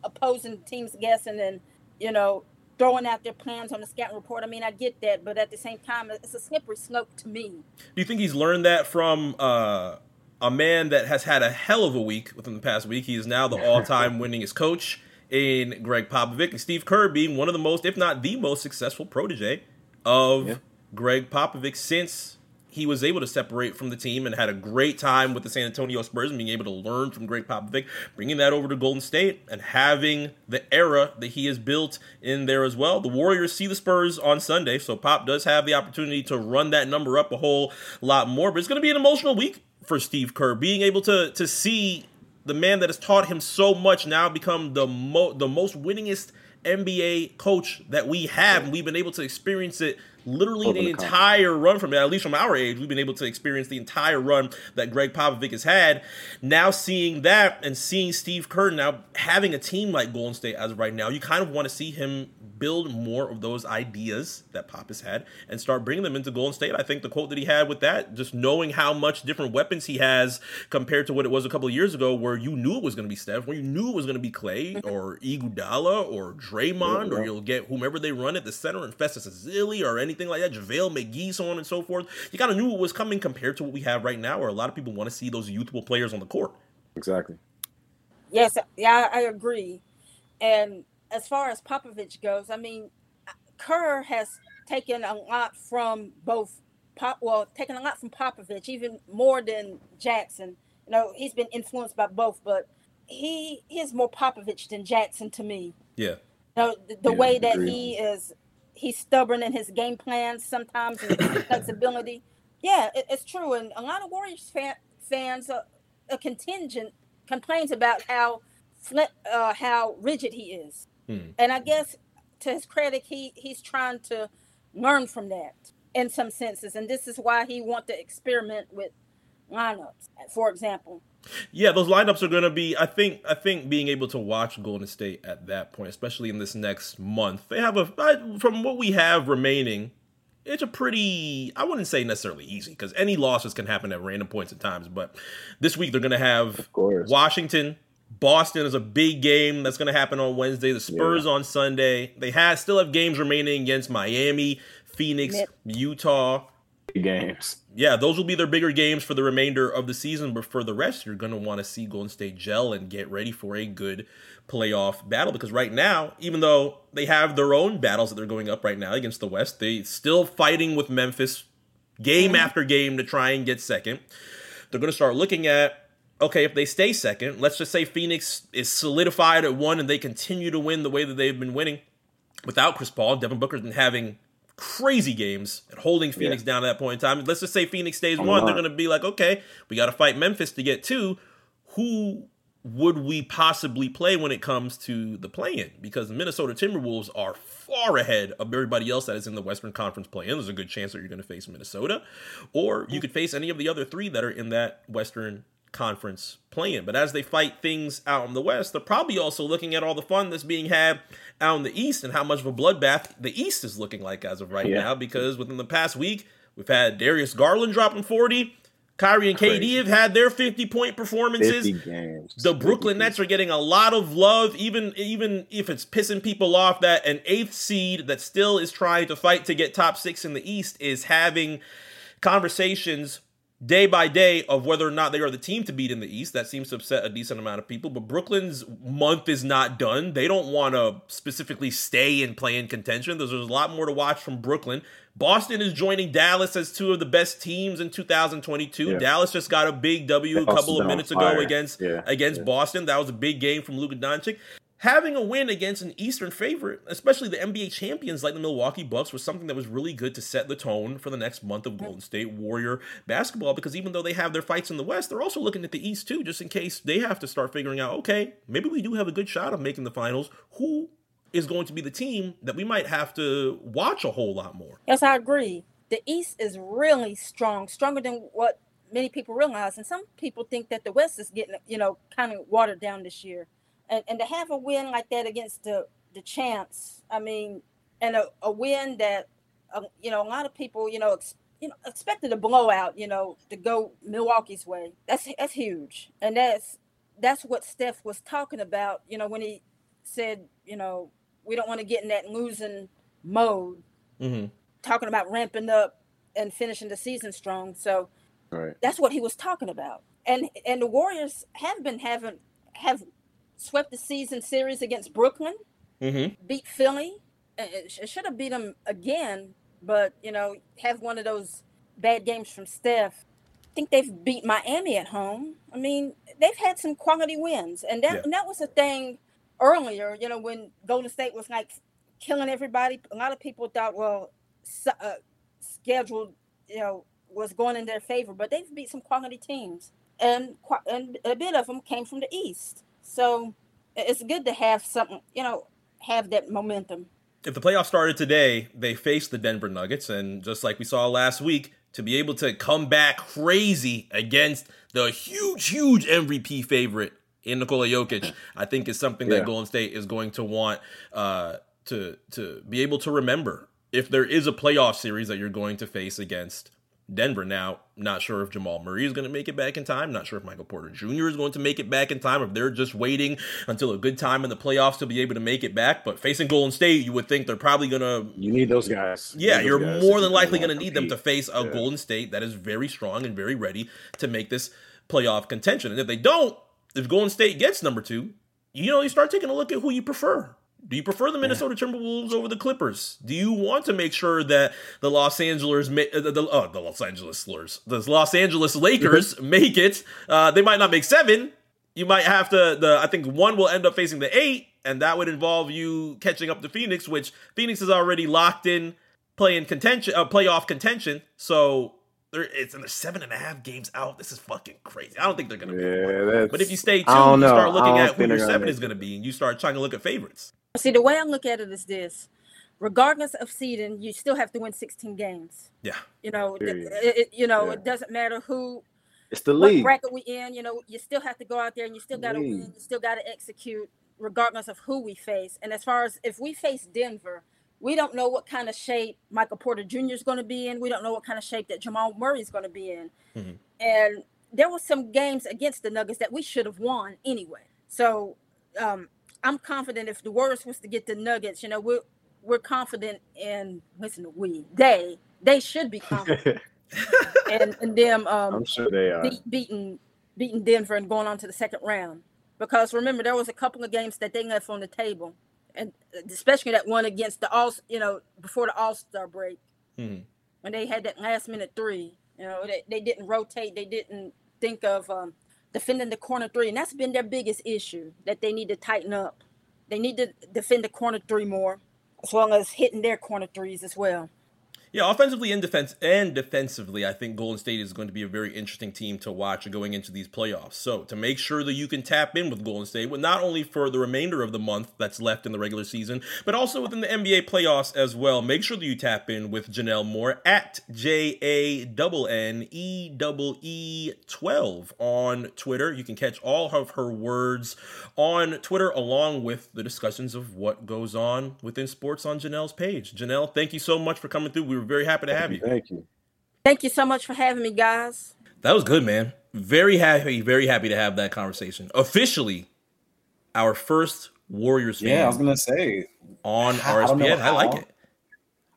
opposing teams guessing and you know throwing out their plans on the scouting report. I mean, I get that, but at the same time, it's a slippery slope to me. Do you think he's learned that from uh, a man that has had a hell of a week within the past week? He is now the *laughs* all-time winningest coach in Gregg Popovich, and Steve Kerr being one of the most, if not the most successful protege of Yeah. Gregg Popovich since he was able to separate from the team and had a great time with the San Antonio Spurs and being able to learn from Gregg Popovich, bringing that over to Golden State and having the era that he has built in there as well. The Warriors see the Spurs on Sunday, so Pop does have the opportunity to run that number up a whole lot more. But it's going to be an emotional week for Steve Kerr, being able to to see the man that has taught him so much now become the mo- the most winningest NBA coach that we have, and we've been able to experience it literally Over the the entire run from it. At least from our age, we've been able to experience the entire run that Gregg Popovich has had. Now seeing that and seeing Steve Kerr now having a team like Golden State as of right now, you kind of want to see him build more of those ideas that Pop has had and start bringing them into Golden State. I think the quote that he had with that, just knowing how much different weapons he has compared to what it was a couple of years ago, where you knew it was going to be Steph, where you knew it was going to be Klay mm-hmm. or Iguodala or Draymond, or you'll get whomever they run at the center and Festus Ezeli or anything like that, JaVale McGee, so on and so forth. You kind of knew what was coming compared to what we have right now, where a lot of people want to see those youthful players on the court. Exactly. Yes, yeah, I agree. And as far as Popovich goes, I mean, Kerr has taken a lot from both Pop, well, taken a lot from Popovich, even more than Jackson. You know, he's been influenced by both, but he he is more Popovich than Jackson to me. Yeah. You know, the, the Yeah, way that he is, he's stubborn in his game plans sometimes and *coughs* flexibility. Yeah, it, it's true. And a lot of Warriors fan, fans, uh, a contingent, complains about how uh, how rigid he is. Hmm. And I guess to his credit, he he's trying to learn from that in some senses, and this is why he want to experiment with lineups. For example, Yeah, those lineups are going to be. I think. I think being able to watch Golden State at that point, especially in this next month, they have a. I- From what we have remaining, it's a pretty. I wouldn't say necessarily easy because any losses can happen at random points in times. But this week they're going to have Of course. Washington. Boston is a big game that's going to happen on Wednesday. The Spurs on Sunday. They have still have games remaining against Miami, Phoenix, Yep. Utah Games. yeah, those will be their bigger games for the remainder of the season. But for the rest, you're going to want to see Golden State gel and get ready for a good playoff battle. Because right now, even though they have their own battles that they're going up right now against the West, they still fighting with Memphis game mm-hmm. after game to try and get second. They're going to start looking at okay, if they stay second, let's just say Phoenix is solidified at one and they continue to win the way that they've been winning without Chris Paul. Devin Booker's been having crazy games and holding Phoenix down at that point in time. Let's just say Phoenix stays On one. the They're going to be like, okay, we got to fight Memphis to get two. Who would we possibly play when it comes to the play-in? Because the Minnesota Timberwolves are far ahead of everybody else that is in the Western Conference play-in. There's a good chance that you're going to face Minnesota, or you could face any of the other three that are in that Western Conference play-in. But as they fight things out in the West, they're probably also looking at all the fun that's being had out in the East and how much of a bloodbath the East is looking like as of right Yeah. now. Because within the past week, we've had Darius Garland dropping 40. Kyrie and KD have had their 50 point performances. 50 games. The Brooklyn Nets are getting a lot of love, even even if it's pissing people off that an eighth seed that still is trying to fight to get top six in the East is having conversations day by day of whether or not they are the team to beat in the East. That seems to upset a decent amount of people. But Brooklyn's month is not done. They don't want to specifically stay and play in contention. There's, there's a lot more to watch from Brooklyn. Boston is joining Dallas as two of the best teams in 2022. Yeah. Dallas just got a big W a couple of minutes ago against yeah. against yeah. Boston. That was a big game from Luka Doncic having a win against an Eastern favorite, especially the NBA champions like the Milwaukee Bucks, was something that was really good to set the tone for the next month of Golden State Warrior basketball. Because even though they have their fights in the West, they're also looking at the East too, just in case they have to start figuring out, okay, maybe we do have a good shot of making the finals. Who is going to be the team that we might have to watch a whole lot more? Yes, I agree. The East is really strong, stronger than what many people realize. And some people think that the West is getting, you know, kind of watered down this year and, and to have a win like that against the the champs, I mean, and a, a win that uh, you know a lot of people you know ex, you know expected a blowout, you know, to go Milwaukee's way. That's that's huge, and that's that's what Steph was talking about, you know, when he said, you know, we don't want to get in that losing mode. Mm-hmm. Talking about ramping up and finishing the season strong. So right. that's what he was talking about. And and the Warriors have been having have swept the season series against Brooklyn, mm-hmm. beat Philly. It should have beat them again, but you know, have one of those bad games from Steph. I think they've beat Miami at home. I mean, they've had some quality wins, and that yeah. and that was a thing earlier. You know, when Golden State was like killing everybody, a lot of people thought, well, uh, scheduled, you know, was going in their favor, but they've beat some quality teams, and and a bit of them came from the East. So it's good to have something, you know, have that momentum. If the playoffs started today, they face the Denver Nuggets, and just like we saw last week, to be able to come back crazy against the huge, huge MVP favorite in Nikola Jokic, I think is something yeah. that Golden State is going to want uh, to to be able to remember. If there is a playoff series that you're going to face against Denver. Now, not sure if Jamal Murray is going to make it back in time. Not sure if Michael Porter Jr. is going to make it back in time. If they're just waiting until a good time in the playoffs to be able to make it back. But facing Golden State, you would think they're probably going to. You need those guys. Yeah, you are more than likely going to need them to face a yeah. Golden State that is very strong and very ready to make this playoff contention. And if they don't, if Golden State gets number two, you know, you start taking a look at who you prefer. Do you prefer the Minnesota Timberwolves over the Clippers? Do you want to make sure that the Los Angeles, uh, the, oh, the Los Angeles slurs, the Los Angeles Lakers make it? Uh, they might not make seven. You might have to. The I think one will end up facing the eight, and that would involve you catching up to Phoenix, which Phoenix is already locked in playing contention, uh, playoff contention. So it's in the seven and a half games out. This is fucking crazy. I don't think they're gonna yeah, be. But if you stay tuned, you start looking at who your seven is gonna be, and you start trying to look at favorites. See, the way I look at it is this: regardless of seeding, you still have to win 16 games. Yeah. You know, it, it, you know, yeah. it doesn't matter who. It's the league. bracket we in, you know, you still have to go out there and you still got to win. You still got to execute, regardless of who we face. And as far as if we face Denver, we don't know what kind of shape Michael Porter Jr. is going to be in. We don't know what kind of shape that Jamal Murray is going to be in. Mm-hmm. And there were some games against the Nuggets that we should have won anyway. So um, I'm confident if the Warriors was to get the Nuggets, you know, we're we're confident in listen to we they they should be confident. *laughs* And and them um I'm sure they are. be, beating beating Denver and going on to the second round. Because remember there was a couple of games that they left on the table. And especially that one against the all you know before the All Star break. Hmm. when they had that last minute three you know they, they didn't rotate. They didn't think of um, defending the corner three, and that's been their biggest issue that they need to tighten up. They need to defend the corner three more, as well as hitting their corner threes as well. Yeah, offensively and defense and defensively, I think Golden State is going to be a very interesting team to watch going into these playoffs. So to make sure that you can tap in with Golden State, not only for the remainder of the month that's left in the regular season, but also within the NBA playoffs as well. Make sure that you tap in with Janelle Moore at J A N N E E E twelve on Twitter. You can catch all of her words on Twitter along with the discussions of what goes on within sports on Janelle's page. Janelle, thank you so much for coming through. We we were very happy to have you. Thank you. Thank you so much for having me, guys. That was good, man. Very happy, very happy to have that conversation. Officially, our first Warriors fan. Yeah, I was gonna say on RSPN. I, I like it.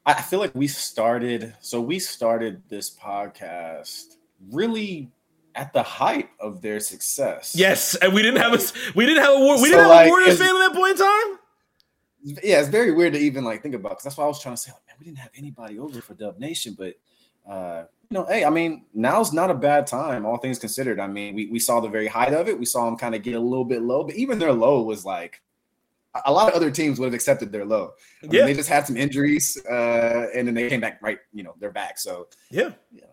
I feel like we started. So we started this podcast really at the height of their success. Yes, and we didn't have a we didn't have a war, we So, didn't have like, a Warriors fan at that point in time. Yeah, it's very weird to even like think about because that's why I was trying to say, like, man, we didn't have anybody over for Dub Nation, but uh, you know, hey, I mean, now's not a bad time, all things considered. I mean, we, we saw the very height of it. We saw them kind of get a little bit low, but even their low was like a- lot of other teams would have accepted their low. I mean, Yeah, they just had some injuries, uh, and then they came back right, you know, they're back. So yeah. you know,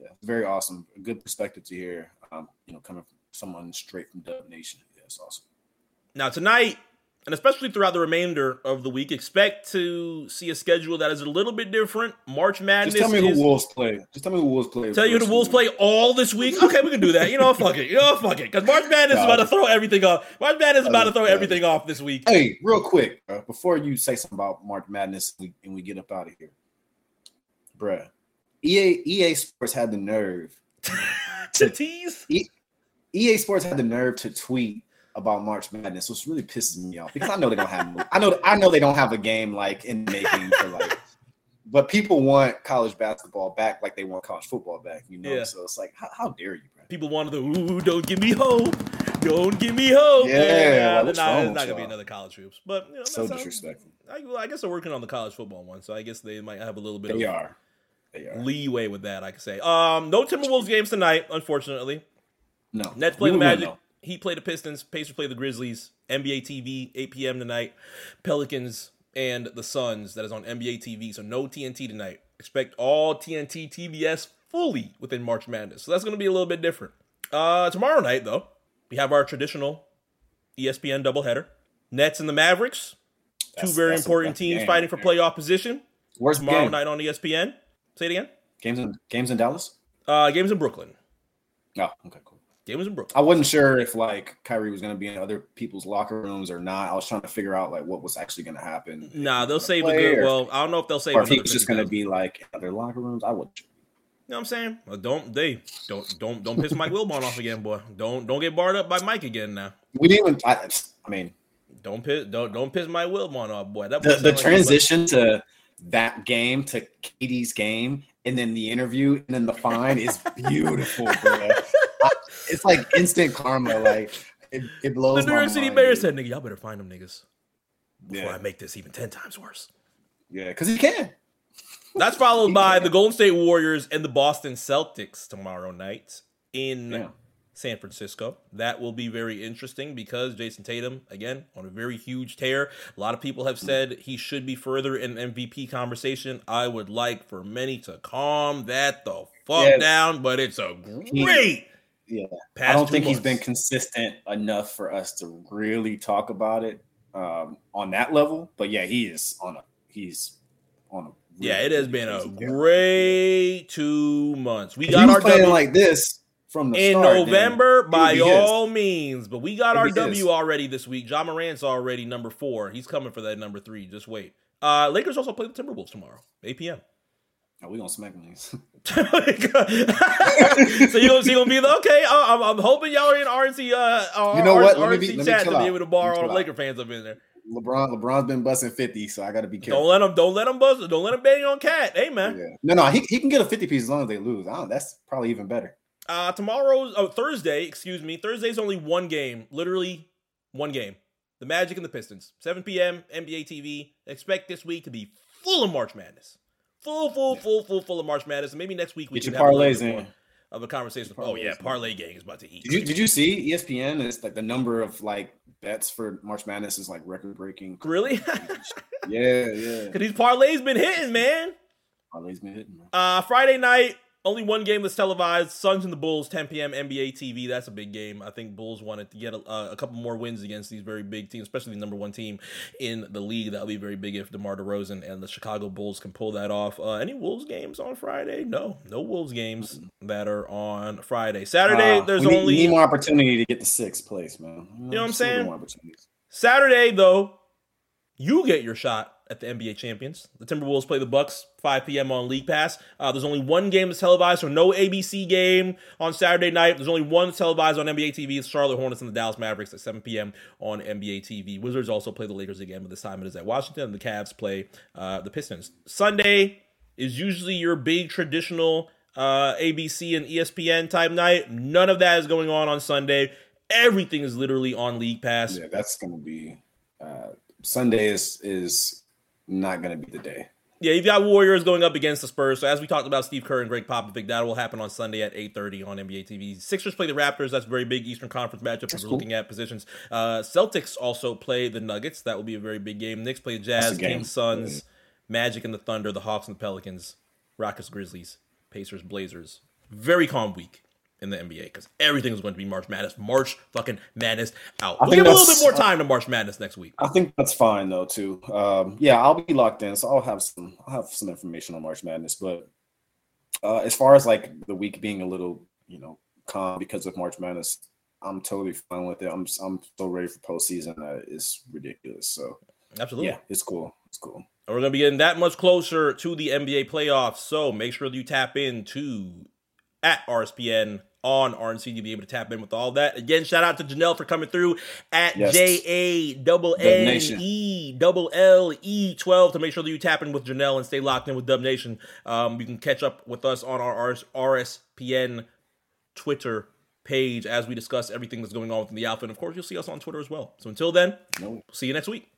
yeah, very awesome. A good perspective to hear, um, you know, coming from someone straight from Dub Nation. Yeah, it's awesome. Now tonight, and especially throughout the remainder of the week, expect to see a schedule that is a little bit different. March Madness. Just tell me is- who Wolves play. Just tell me who Wolves play. Tell you who the Wolves play all this week. *laughs* Okay, we can do that. You know, fuck it. You know, fuck it. Because March Madness is about to throw everything off. March Madness is about to throw everything off this week. Hey, real quick, uh, before you say something about March Madness and we, and we get up out of here, bruh. EA EA Sports had the nerve. *laughs* to tease. EA Sports had the nerve to tweet about March Madness, which really pisses me off because I know they don't have. I know I know they don't have a game like in making for like. But people want college basketball back like they want college football back, you know. Yeah. So it's like, how, how dare you, bro? People wanted the ooh, don't give me hope. Don't give me hope. Yeah, yeah like, nah, it's not gonna be another college hoops. But you know, So disrespectful. I, well, I guess they're working on the college football one, so I guess they might have a little bit They of are. They are. leeway with that. I could say. Um, no Timberwolves games tonight, unfortunately. No. Nets play We the Magic. Heat played the Pistons. Pacers play the Grizzlies. NBA TV, 8 p.m. tonight. Pelicans and the Suns. That is on NBA TV. So no TNT tonight. Expect all TNT TBS fully within March Madness. So that's going to be a little bit different. Uh, tomorrow night, though, we have our traditional ESPN doubleheader. Nets and the Mavericks. Two very important teams game fighting for playoff position. Where's Tomorrow game? night on ESPN. Say it again. Games in games in Dallas? Uh, games in Brooklyn. Oh, okay, cool. In Brooklyn. I wasn't sure if like Kyrie was gonna be in other people's locker rooms or not. I was trying to figure out like what was actually gonna happen. Nah, they'll save a good. or- Well, I don't know if they'll save. or if he was just gonna be like in other locker rooms. I would. You know what I'm saying? Well, don't they don't don't don't piss Mike Wilbon off again, boy. Don't don't get barred up by Mike again now. We didn't even. I, I mean, Don't piss don't don't piss Mike Wilbon off, boy. That the, the like transition to that game to KD's game and then the interview and then the fine is beautiful, bro. *laughs* I- it's like instant karma. Like it, it blows. the New York City mind, mayor dude. said, "Nigga, y'all better find them niggas before I make this even ten times worse." yeah, because he can. That's followed by can. the Golden State Warriors and the Boston Celtics tomorrow night in Yeah. San Francisco. That will be very interesting because Jayson Tatum, again, on a very huge tear. A lot of people have said he should be further in MVP conversation. I would like for many to calm that the fuck Yeah. down, but it's a He- great Yeah. I don't think he's been consistent enough for us to really talk about it um, on that level. But yeah, he is on a he's on a yeah, it has been a great two months. We got our playing W like this from the in start, November, by all means. But we got our W already this week. John Morant's already number four. He's coming for that number three. Just wait. Uh, Lakers also play the Timberwolves tomorrow, 8 p.m. Oh, we gonna smack him. *laughs* *laughs* so you gonna, so you gonna be the okay? I- I'm, I'm hoping y'all are in RNC. Uh, uh, You know what? RNC Let me be- let me chat to chill be able to borrow all the chill Laker fans up in there. LeBron LeBron's been busting fifty, so I got to be careful. Don't let him. Don't let him buzz. Don't let him bang on cat. Hey man. Yeah. No, no, he, he can get a fifty piece as long as they lose. I that's probably even better. Uh, tomorrow's oh Thursday, excuse me. Thursday's only one game, literally one game. The Magic and the Pistons, 7 p.m. NBA TV. Expect this week to be full of March Madness, full, full, full, full, full of March Madness. And maybe next week we Get can your have a parlays in. of a conversation. Oh yeah, parlay gang is about to eat. Did you did you see ESPN is like the number of like bets for March Madness is like record breaking. really? *laughs* Yeah, yeah. *laughs* Because these parlays been hitting, man. Parlays been hitting. man. Uh, Friday night, only one game that's televised. Suns and the Bulls, 10 p.m. NBA TV. That's a big game. I think Bulls wanted to get a, uh, a couple more wins against these very big teams, especially the number one team in the league. That'll be very big if DeMar DeRozan and the Chicago Bulls can pull that off. Uh, any Wolves games on Friday? No, no Wolves games that are on Friday. Saturday, Uh, there's need, only need more opportunity to get the sixth place, man. You know what I'm saying? Saturday, though, you get your shot at the NBA champions. The Timberwolves play the Bucks 5 p.m. on League Pass. Uh, there's only one game that's televised, so no ABC game on Saturday night. There's only one that's televised on NBA TV. It's Charlotte Hornets and the Dallas Mavericks at 7 p.m. on NBA TV. Wizards also play the Lakers again, but this time it is at Washington. And the Cavs play uh, the Pistons. Sunday is usually your big traditional uh, ABC and ESPN type night. None of that is going on on Sunday. Everything is literally on League Pass. Yeah, that's gonna be uh, Sunday is is not gonna be the day. Yeah, you've got Warriors going up against the Spurs. So as we talked about Steve Kerr and Gregg Popovich, that will happen on Sunday at 8.30 on NBA TV. Sixers play the Raptors. That's a very big Eastern Conference matchup we're cool. looking at positions. Uh, Celtics also play the Nuggets. That will be a very big game. Knicks play Jazz. Kings, Suns, Magic and the Thunder, the Hawks and the Pelicans, Rockets, Grizzlies, Pacers, Blazers. Very calm week in the NBA because everything is going to be March Madness. March fucking Madness out. We'll give a little bit more time to March Madness next week. I think that's fine though too. Um, yeah, I'll be locked in, so I'll have some I'll have some information on March Madness. But uh, as far as like the week being a little you know calm because of March Madness, I'm totally fine with it. I'm I'm so ready for postseason that it's ridiculous. So Absolutely. yeah, it's cool. It's cool. And we're going to be getting that much closer to the NBA playoffs. So make sure you tap into at RSPN on RNC to be able to tap in with all that. Again, shout out to Janelle for coming through at Yes. J A double N. E double L E twelve to make sure that you tap in with Janelle and stay locked in with Dub Nation. Um, you can catch up with us on our RSPN Twitter page as we discuss everything that's going on within the Alpha. And of course, you'll see us on Twitter as well. So until then, No. see you next week.